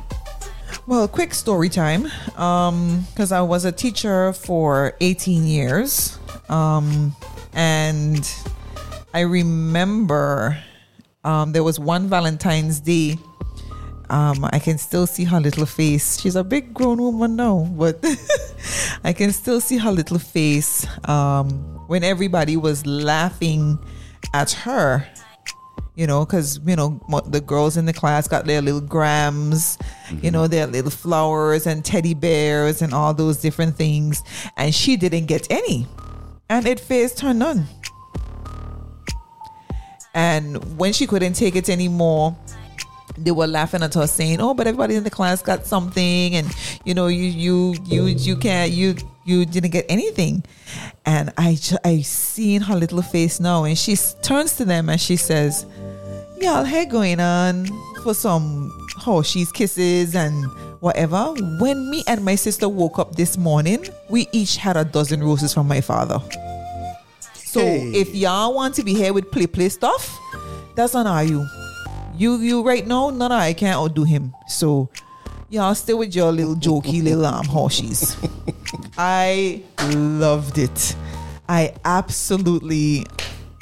Well, quick story time. Um, because I was a teacher for 18 years. Um, and I remember um, there was one Valentine's Day. Um, I can still see her little face. She's a big grown woman now, but <laughs> I can still see her little face um, when everybody was laughing at her you know, because you know the girls in the class got their little grams, you know, their little flowers and teddy bears and all those different things, and she didn't get any, and it phased her none. And when she couldn't take it anymore, they were laughing at her saying, "Oh, but everybody in the class got something, and you know, you you you you can't you you didn't get anything." And I I seen her little face now, and she turns to them and she says, "Y'all had going on for some Hershey's kisses and whatever." When me and my sister woke up this morning, we each had a dozen roses from my father. So Hey. if y'all want to be here with play play stuff, that's on you. You you right now, no no, I can't outdo him. So y'all stay with your little jokey little um Hershey's. <laughs> I loved it. I absolutely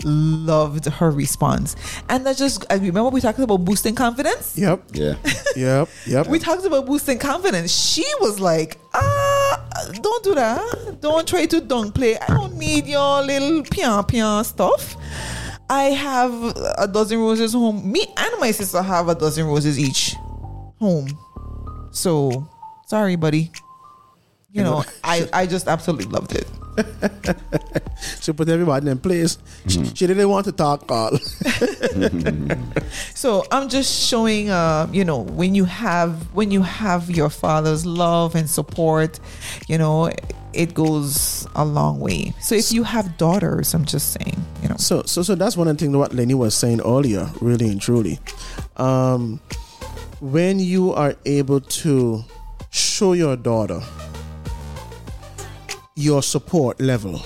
loved her response. And that just I remember we talked about boosting confidence. Yep. yeah, <laughs> Yep. Yep. We talked about boosting confidence. She was like, ah, don't do that. Don't try to dunk play. I don't need your little pian pian stuff. I have a dozen roses home. Me and my sister have a dozen roses each home. So sorry, buddy. You know, I, I just absolutely loved it. <laughs> she put everybody in place. She, she didn't want to talk all. <laughs> So I'm just showing, uh, you know, when you have when you have your father's love and support, you know, it goes a long way. So if you have daughters, I'm just saying, you know, So, so, so that's one of the things what Lenny was saying earlier, really and truly. Um, when you are able to show your daughter your support level,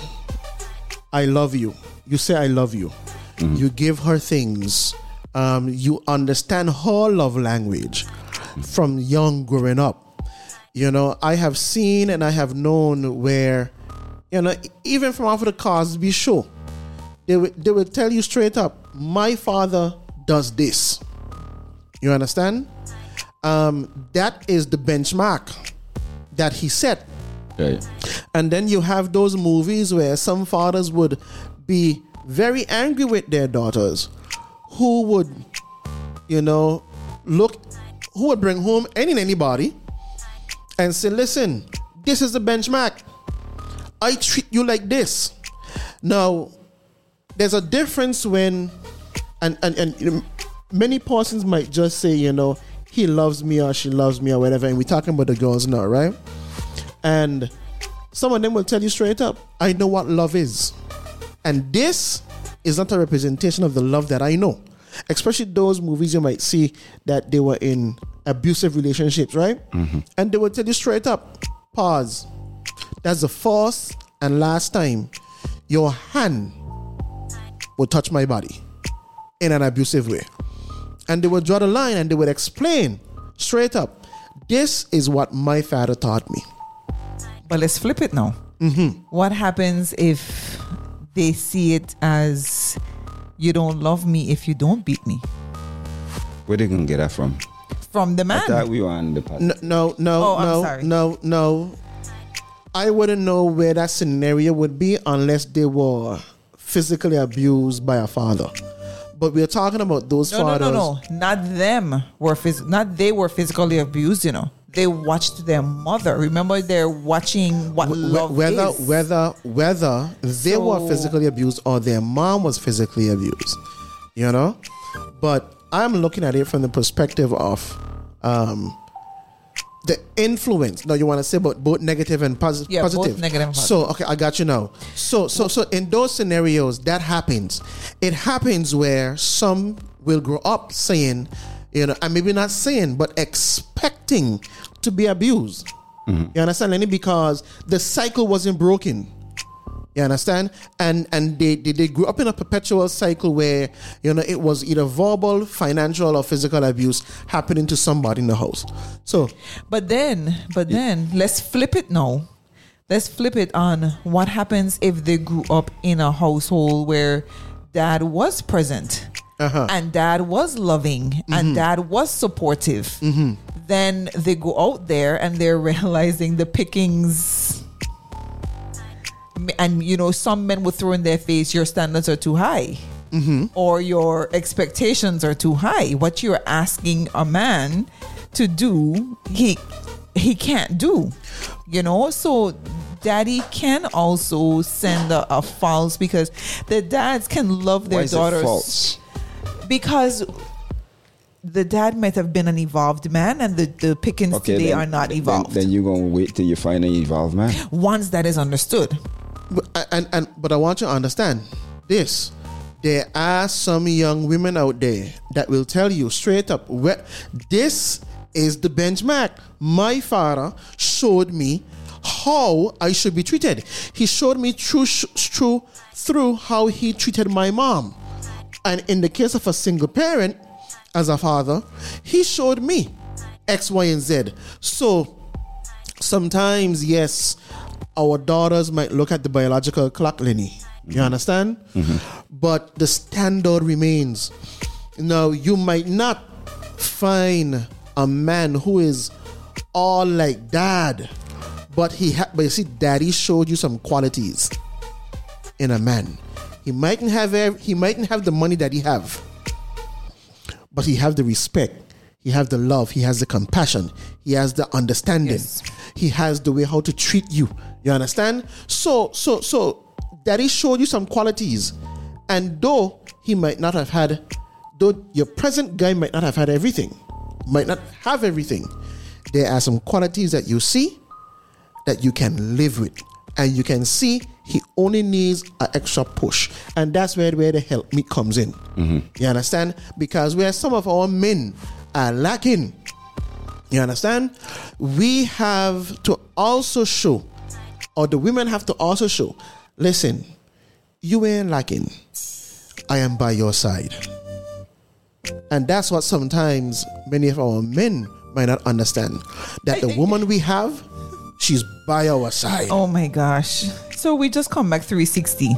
I love you. You say I love you. You give her things. Um, you understand her love language from young growing up. You know, I have seen and I have known where, you know, even from after the Cosby show, they will, they will tell you straight up, my father does this. You understand? Um, that is the benchmark that he set. And then you have those movies where some fathers would be very angry with their daughters who would, you know, look, who would bring home any and anybody and say, listen, this is the benchmark. I treat you like this. Now, there's a difference when, and, and, and many persons might just say, you know, he loves me or she loves me or whatever. And we're talking about the girls now, right? And some of them will tell you straight up, I know what love is. And this is not a representation of the love that I know. Especially those movies you might see that they were in abusive relationships, right? Mm-hmm. And they will tell you straight up, pause. That's the first and last time your hand will touch my body in an abusive way. And they would draw the line and they would explain straight up this is what my father taught me. But let's flip it now. Mm-hmm. What happens if they see it as you don't love me if you don't beat me? Where they gonna get that from? From the I man. thought we were on the pod. No, no, no, Oh, I'm no, sorry. no, no. I wouldn't know where that scenario would be unless they were physically abused by a father. But we're talking about those no, no, fathers. no, no. Not them were phys- not they were physically abused, you know. They watched their mother. Remember they're watching what Wh- love whether is. whether whether they were physically abused or their mom was physically abused, you know. But I'm looking at it from the perspective of um, the influence. No, you want to say about both negative and posi- Yeah, both positive. negative and So okay, I got you now. So so so in those scenarios, that happens. It happens where some will grow up saying, you know, and maybe not saying, but expecting to be abused. Mm-hmm. You understand, Lenny? Because the cycle wasn't broken. You understand? And and they, they they grew up in a perpetual cycle where you know it was either verbal, financial, or physical abuse happening to somebody in the house. So But then, but then, let's flip it now. Let's flip it on what happens if they grew up in a household where dad was present Uh-huh. and dad was loving and mm-hmm. dad was supportive. Mm-hmm. Then they go out there and they're <laughs> realizing the pickings. And you know, some men will throw in their face, your standards are too high. Mm-hmm. Or your expectations are too high. What you're asking a man to do, he he can't do. You know, so daddy can also send a, a false because the dads can love their Why is it daughters because the dad might have been an evolved man and the, the pickings today then- are not evolved. Then, you're gonna wait till you find an evolved man. Once that is understood. But- uh, and and but I want you to understand this. There are some young women out there that will tell you straight up, "Well, this is the benchmark. My father showed me how I should be treated. He showed me through through through how he treated my mom. And in the case of a single parent, as a father, he showed me X, Y, and Z. So sometimes, yes, our daughters might look at the biological clock, Lenny. You mm-hmm. understand? Mm-hmm. But the standard remains. Now, you might not find a man who is all like dad, but he ha- but you see, daddy showed you some qualities in a man. He mightn't have ev- he mightn't have the money that he have, but he have the respect. He have the love. He has the compassion. He has the understanding. Yes. He has the way how to treat you. You understand? So so so daddy showed you some qualities, and though he might not have had, though your present guy might not have had everything, might not have everything, there are some qualities that you see that you can live with. And you can see he only needs an extra push. And that's where, where the help meet comes in. Mm-hmm. You understand? Because where some of our men are lacking, you understand? We have to also show, or the women have to also show, listen, you ain't lacking. I am by your side. And that's what sometimes many of our men might not understand. That the <laughs> woman we have, she's by our side. Oh my gosh. So we just come back 360.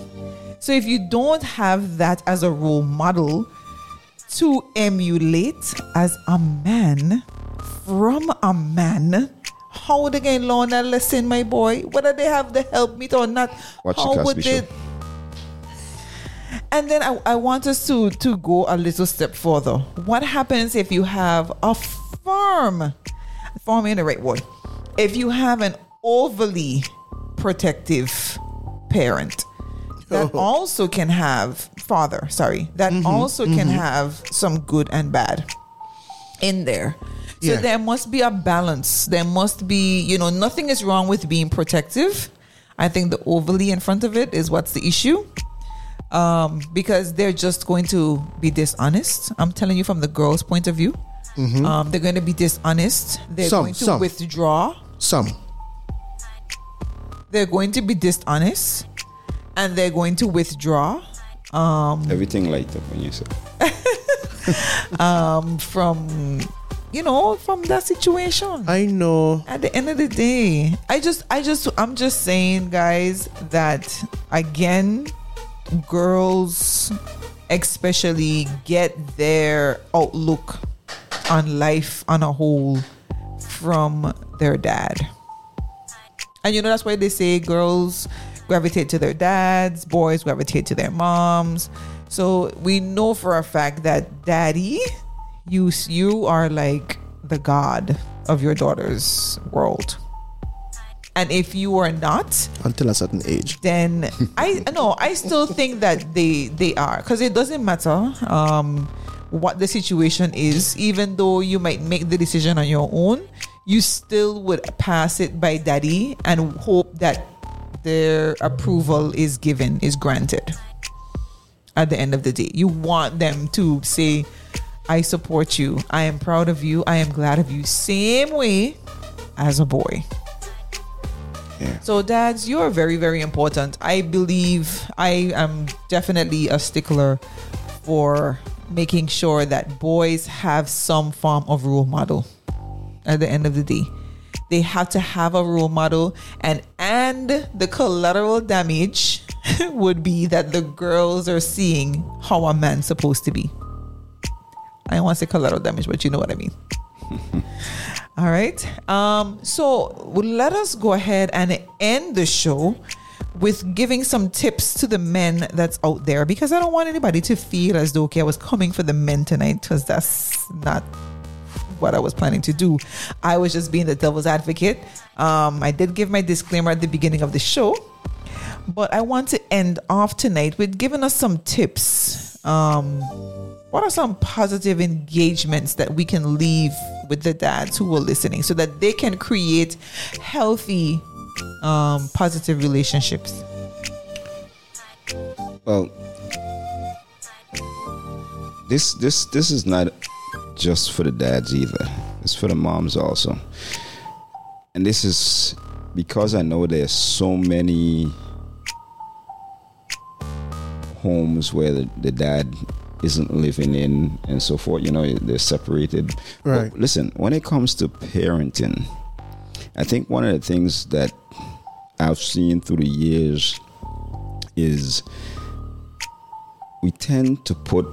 So if you don't have that as a role model to emulate as a man from a man, how would they get learn that lesson, my boy? Whether they have the help meet or not, Watch how would they? Show. And then I, I want us to to go a little step further. What happens if you have a firm, firm in the right word, if you have an overly protective parent that Oh. also can have father, sorry, that Mm-hmm, also can have some good and bad in there. So Yeah. there must be a balance. There must be, you know, nothing is wrong with being protective. I think the overly in front of it is what's the issue. Um, because they're just going to be dishonest. I'm telling you from the girl's point of view. Um, they're going to be dishonest. They're Mm-hmm. Some- going to some. withdraw. Some. They're going to be dishonest. and they're going to withdraw um, Everything light up when you say. <laughs> um, from you know from that situation. I know. At the end of the day, I just, I just, I'm just saying, guys, that again, girls, especially, get their outlook on life on a whole from their dad. And you know, that's why they say girls gravitate to their dads, boys gravitate to their moms. So we know for a fact that daddy, you you are like the god of your daughter's world. And if you are not, Until a certain age. then <laughs> I no, I still think that they they are because it doesn't matter um what the situation is. Even though you might make the decision on your own, you still would pass it by daddy and hope that their approval is given, is granted. At the end of the day, you want them to say, "I support you. I am proud of you. I am glad of you." Same way as a boy. Yeah. So, dads, you're very, very important. I believe I am definitely a stickler for making sure that boys have some form of role model at the end of the day. They have to have a role model, and and the collateral damage <laughs> would be that the girls are seeing how a man's supposed to be. I don't want to say collateral damage, but you know what I mean. <laughs> All right. Um, so let us go ahead and end the show with giving some tips to the men that's out there because I don't want anybody to feel as though okay, I was coming for the men tonight because that's not what I was planning to do. I was just being the devil's advocate. Um, I did give my disclaimer at the beginning of the show, but I want to end off tonight with giving us some tips. Um, what are some positive engagements that we can leave with the dads who are listening so that they can create healthy, um, positive relationships? Well, this this this is not just for the dads either. It's for the moms also. And this is because I know there's so many homes where the, the dad isn't living in and so forth. You know, they're separated. Right. But listen, when it comes to parenting, I think one of the things that I've seen through the years is we tend to put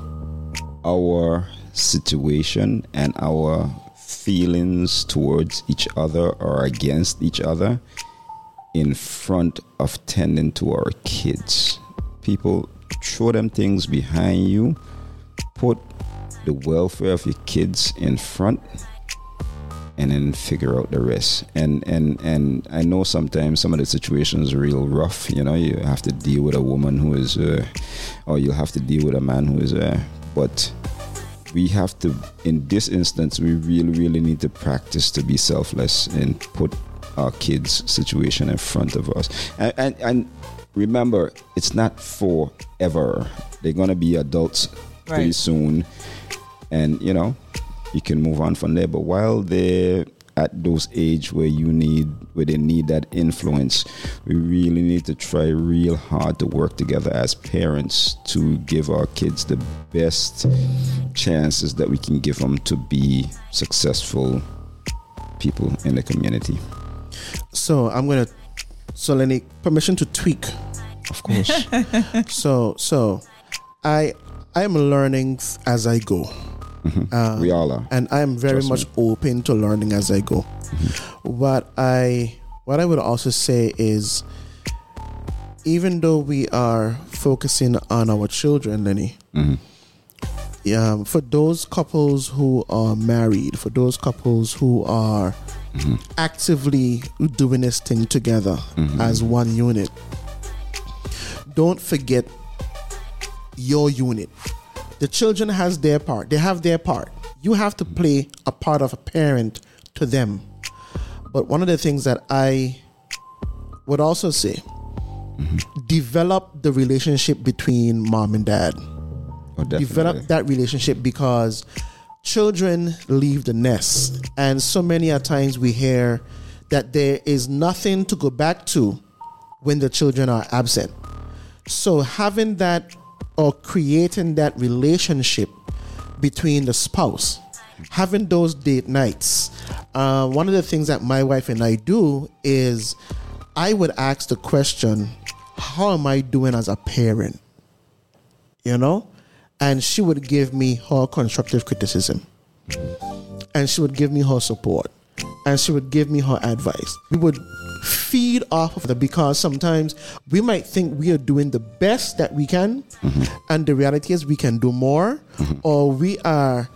our situation and our feelings towards each other or against each other in front of tending to our kids. People throw them things behind you, put the welfare of your kids in front and then figure out the rest. And and and I know sometimes some of the situations are real rough. You know, you have to deal with a woman who is, uh, or you'll have to deal with a man who is. Uh, but we have to, in this instance, we really really need to practice to be selfless and put our kids' situation in front of us. And and, and remember, it's not forever. They're gonna be adults pretty soon, and you know you can move on from there. But while they're at those age where you need where they need that influence, we really need to try real hard to work together as parents to give our kids the best chances that we can give them to be successful people in the community. So I'm gonna. So Lenny, permission to tweak. Of course. <laughs> So so, I I am learning as I go. Uh, we all are. and I am very Trust much open to learning as I go. What I what I would also say is, even though we are focusing on our children, Lenny, Mhm. um, for those couples who are married, for those couples who are actively doing this thing together as one unit, don't forget your unit. The children has their part. They have their part. You have to play a part of a parent to them. But one of the things that I would also say, develop the relationship between mom and dad Oh, develop that relationship because children leave the nest and so many a times we hear that there is nothing to go back to when the children are absent So having that or creating that relationship between the spouse, having those date nights. Uh, one of the things that my wife and I do is I would ask the question, How am I doing as a parent? You know? And she would give me her constructive criticism. And she would give me her support. And she would give me her advice. We would feed off of that because sometimes we might think we are doing the best that we can, mm-hmm. and the reality is we can do more, mm-hmm. or we are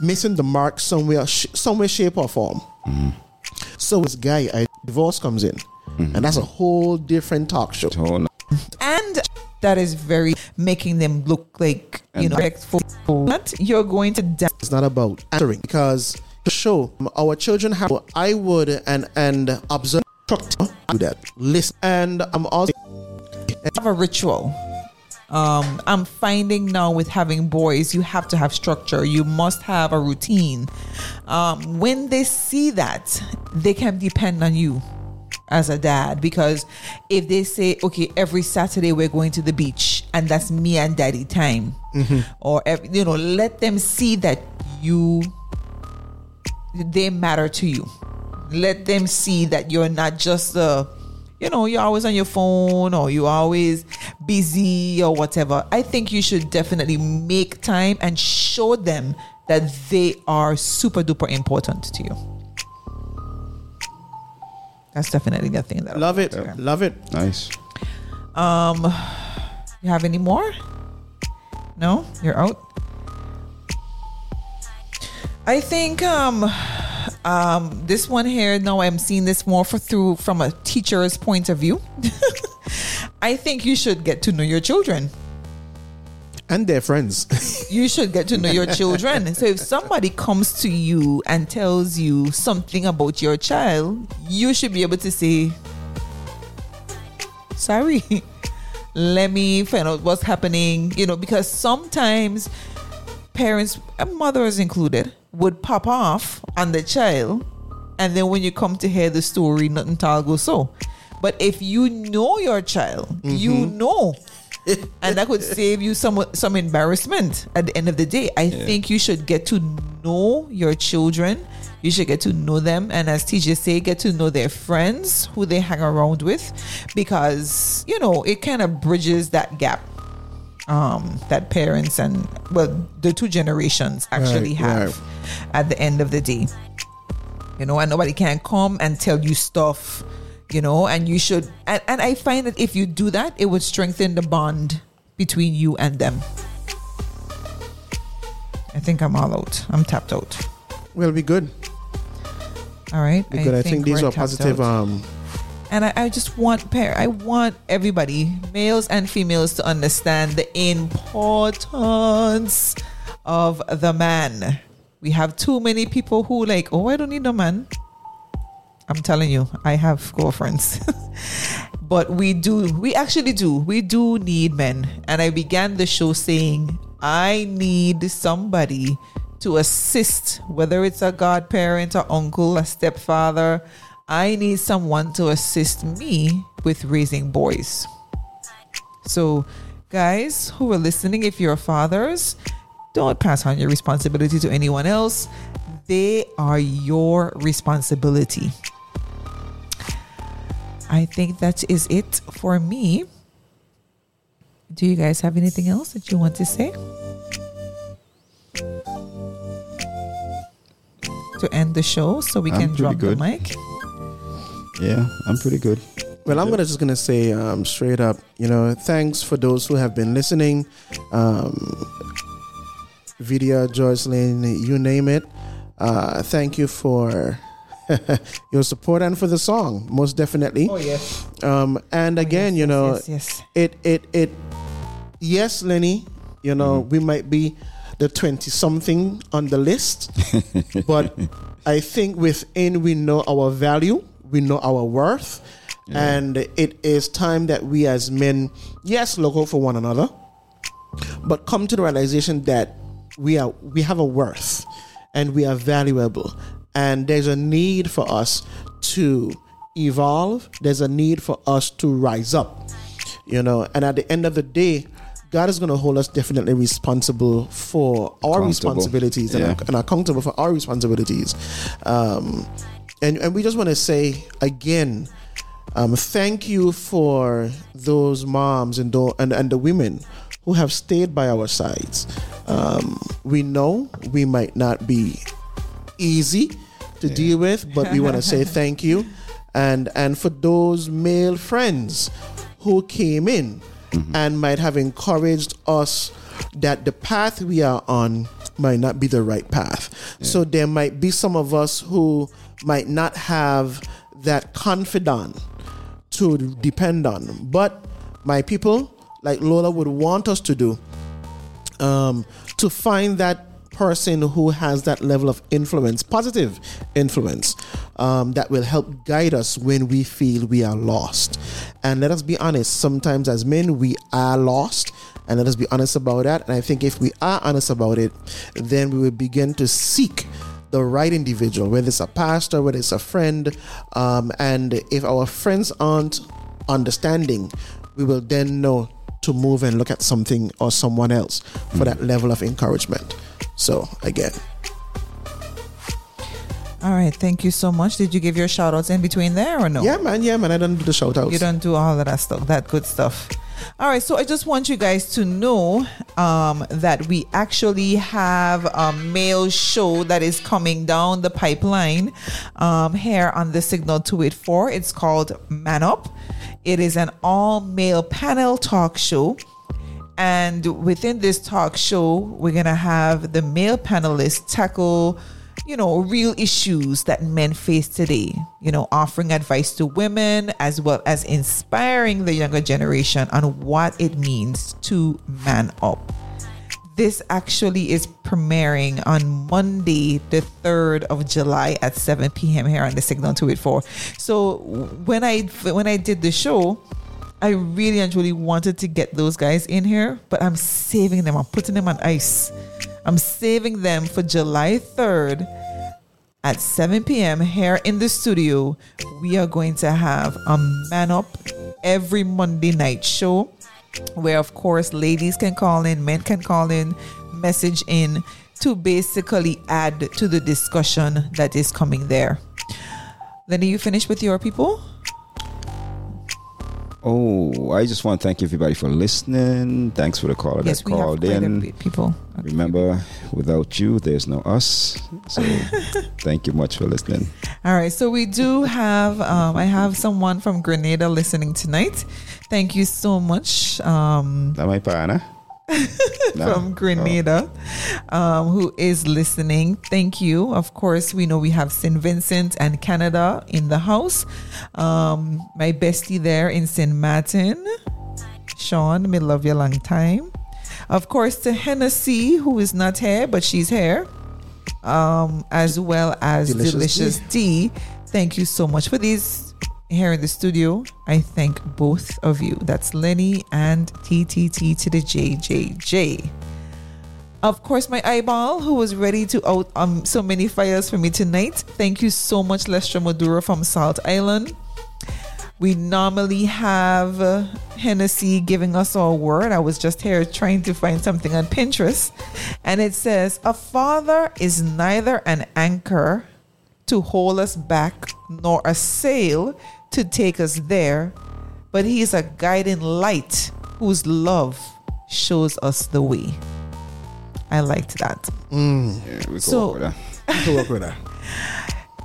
missing the mark somewhere, somewhere, shape or form. Mm-hmm. So this guy, I divorce comes in, and that's a whole different talk show. And that is very making them look like you know respectful. You're going to. Die. It's not about answering because the show our children have. I would and and observe do that. Listen, and I'm also have a ritual. Um, I'm finding now with having boys, you have to have structure. You must have a routine. Um, when they see that, they can depend on you as a dad because if they say, okay, every Saturday we're going to the beach and that's me and daddy time, mm-hmm. or you know, let them see that you they matter to you let them see that you're not just a you know you're always on your phone or you're always busy or whatever. I think you should definitely make time and show them that they are super duper important to you. That's definitely the thing that love it. love it. Nice. Um you have any more? No? You're out i think um um, this one here, now I'm seeing this more for through from a teacher's point of view. <laughs> I think you should get to know your children and their friends. <laughs> you should get to know your children. So if somebody comes to you and tells you something about your child, you should be able to say, "Sorry, <laughs> let me find out what's happening." You know, because sometimes parents, mothers included, would pop off on the child, and then when you come to hear the story, nothing all go so. But if you know your child, mm-hmm. you know. and that could save you some some embarrassment at the end of the day. I yeah. think you should get to know your children. You should get to know them, and as teachers say, get to know their friends who they hang around with, because you know it kind of bridges that gap um, that parents and well the two generations actually right, have right. at the end of the day. You know and nobody can come and tell you stuff you know and you should and, and i find that if you do that it would strengthen the bond between you and them. I think i'm all out. I'm tapped out. We'll be good. All right be good. I, I think, think these are positive out. um and I, I just want pair I want everybody, males and females, to understand the importance of the man. We have too many people who like, oh, I don't need no man. I'm telling you, I have girlfriends. <laughs> but we do, we actually do, we do need men. And I began the show saying, I need somebody to assist, whether it's a godparent, or uncle, a stepfather, I need someone to assist me with raising boys. So, guys who are listening, if you're fathers, don't pass on your responsibility to anyone else. They are your responsibility. I think that is it for me. Do you guys have anything else that you want to say? To end the show so we I'm can drop good. the mic. Yeah, I'm pretty good. Well, I'm gonna just gonna say um, straight up, you know, thanks for those who have been listening. Um, Vidya, Jocelyn, you name it. Uh, thank you for <laughs> your support and for the song, most definitely. Oh yes. Um, and oh, again, yes, you know, yes, yes, it it it. Yes, Lenny, you know, mm-hmm. we might be the twenty something on the list, <laughs> but I think within we know our value we know our worth. Yeah. And it is time that we as men, yes, look out for one another, but come to the realization that we are we have a worth and we are valuable. And there's a need for us to evolve. There's a need for us to rise up. you know. And at the end of the day, God is going to hold us definitely responsible for our responsibilities yeah. and, and, accountable for our responsibilities. Um, and, and we just want to say again, um, thank you for those moms and, do- and, and the women who have stayed by our sides. Um, we know we might not be easy to yeah. deal with, but we want to say <laughs> thank you. And, and for those male friends who came in mm-hmm. and might have encouraged us that the path we are on might not be the right path. Yeah. So there might be some of us who might not have that confidant to depend on. But my people, like Lola would want us to do, um, to find that person who has that level of influence, positive influence, um, that will help guide us when we feel we are lost. And let us be honest, sometimes as men, we are lost. And let us be honest about that. And I think if we are honest about it, then we will begin to seek the right individual, whether it's a pastor, whether it's a friend. Um, and if our friends aren't understanding, we will then know to move and look at something or someone else for that level of encouragement. So, again. All right, thank you so much. Did you give your shout outs in between there or no? Yeah, man, yeah, man. I don't do the shout outs. You don't do all of that stuff, that good stuff. All right, so I just want you guys to know um, that we actually have a male show that is coming down the pipeline um, here on the Signal 284. It's called Man Up. It is an all male panel talk show. And within this talk show, we're going to have the male panelists tackle you know, real issues that men face today, you know, offering advice to women as well as inspiring the younger generation on what it means to man up. This actually is premiering on Monday, the 3rd of July at 7 p.m. here on the Signal 284. So when I when I did the show, I really and truly wanted to get those guys in here, but I'm saving them. I'm putting them on ice I'm saving them for July 3rd at 7 p.m. here in the studio. We are going to have a Man Up every Monday night show where, of course, ladies can call in, men can call in, message in to basically add to the discussion that is coming there. Lenny, you finished with your people? Oh, I just want to thank everybody for listening. Thanks for the call yes, that called in. People. Okay. Remember, without you, there's no us. So <laughs> thank you much for listening. All right. So we do have, um, I have someone from Grenada listening tonight. Thank you so much. Um, that my partner. <laughs> from Grenada, oh. um, who is listening. Thank you. Of course, we know we have St. Vincent and Canada in the house. Um, my bestie there in St. Martin, Sean, me love you a long time. Of course, to Hennessy, who is not here, but she's here, um, as well as Delicious, Delicious. D. Thank you so much for these here in the studio. I thank both of you. That's Lenny and TTT to the JJJ. Of course, my eyeball, who was ready to out um, so many fires for me tonight. Thank you so much, Lestra Maduro from Salt Island. We normally have uh, Hennessy giving us our word. I was just here trying to find something on Pinterest. And it says, A father is neither an anchor to hold us back nor a sail to take us there, but He is a guiding light whose love shows us the way. I liked that. Mm. Yeah, we so, work with that. <laughs> work with that.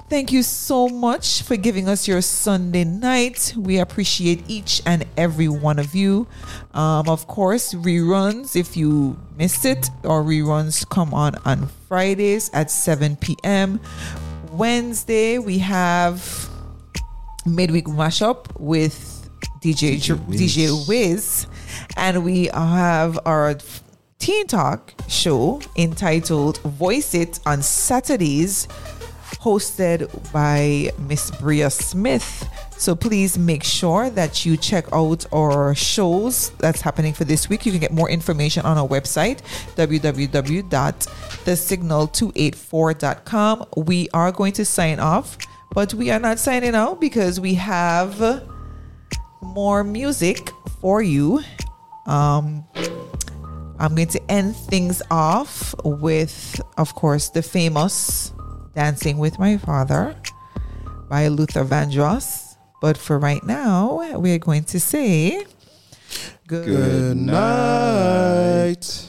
Thank you so much for giving us your Sunday night. We appreciate each and every one of you. Um, of course, reruns if you missed it, or reruns come on on Fridays at 7 p.m. Wednesday, we have midweek mashup with DJ DJ Wiz. DJ Wiz, and we have our teen talk show entitled "Voice It" on Saturdays, hosted by Miss Bria Smith. So please make sure that you check out our shows that's happening for this week. You can get more information on our website, www.thesignal284.com. We are going to sign off, but we are not signing out because we have more music for you. Um, I'm going to end things off with, of course, the famous Dancing with My Father by Luther Vandross. But for right now, we're going to say good night.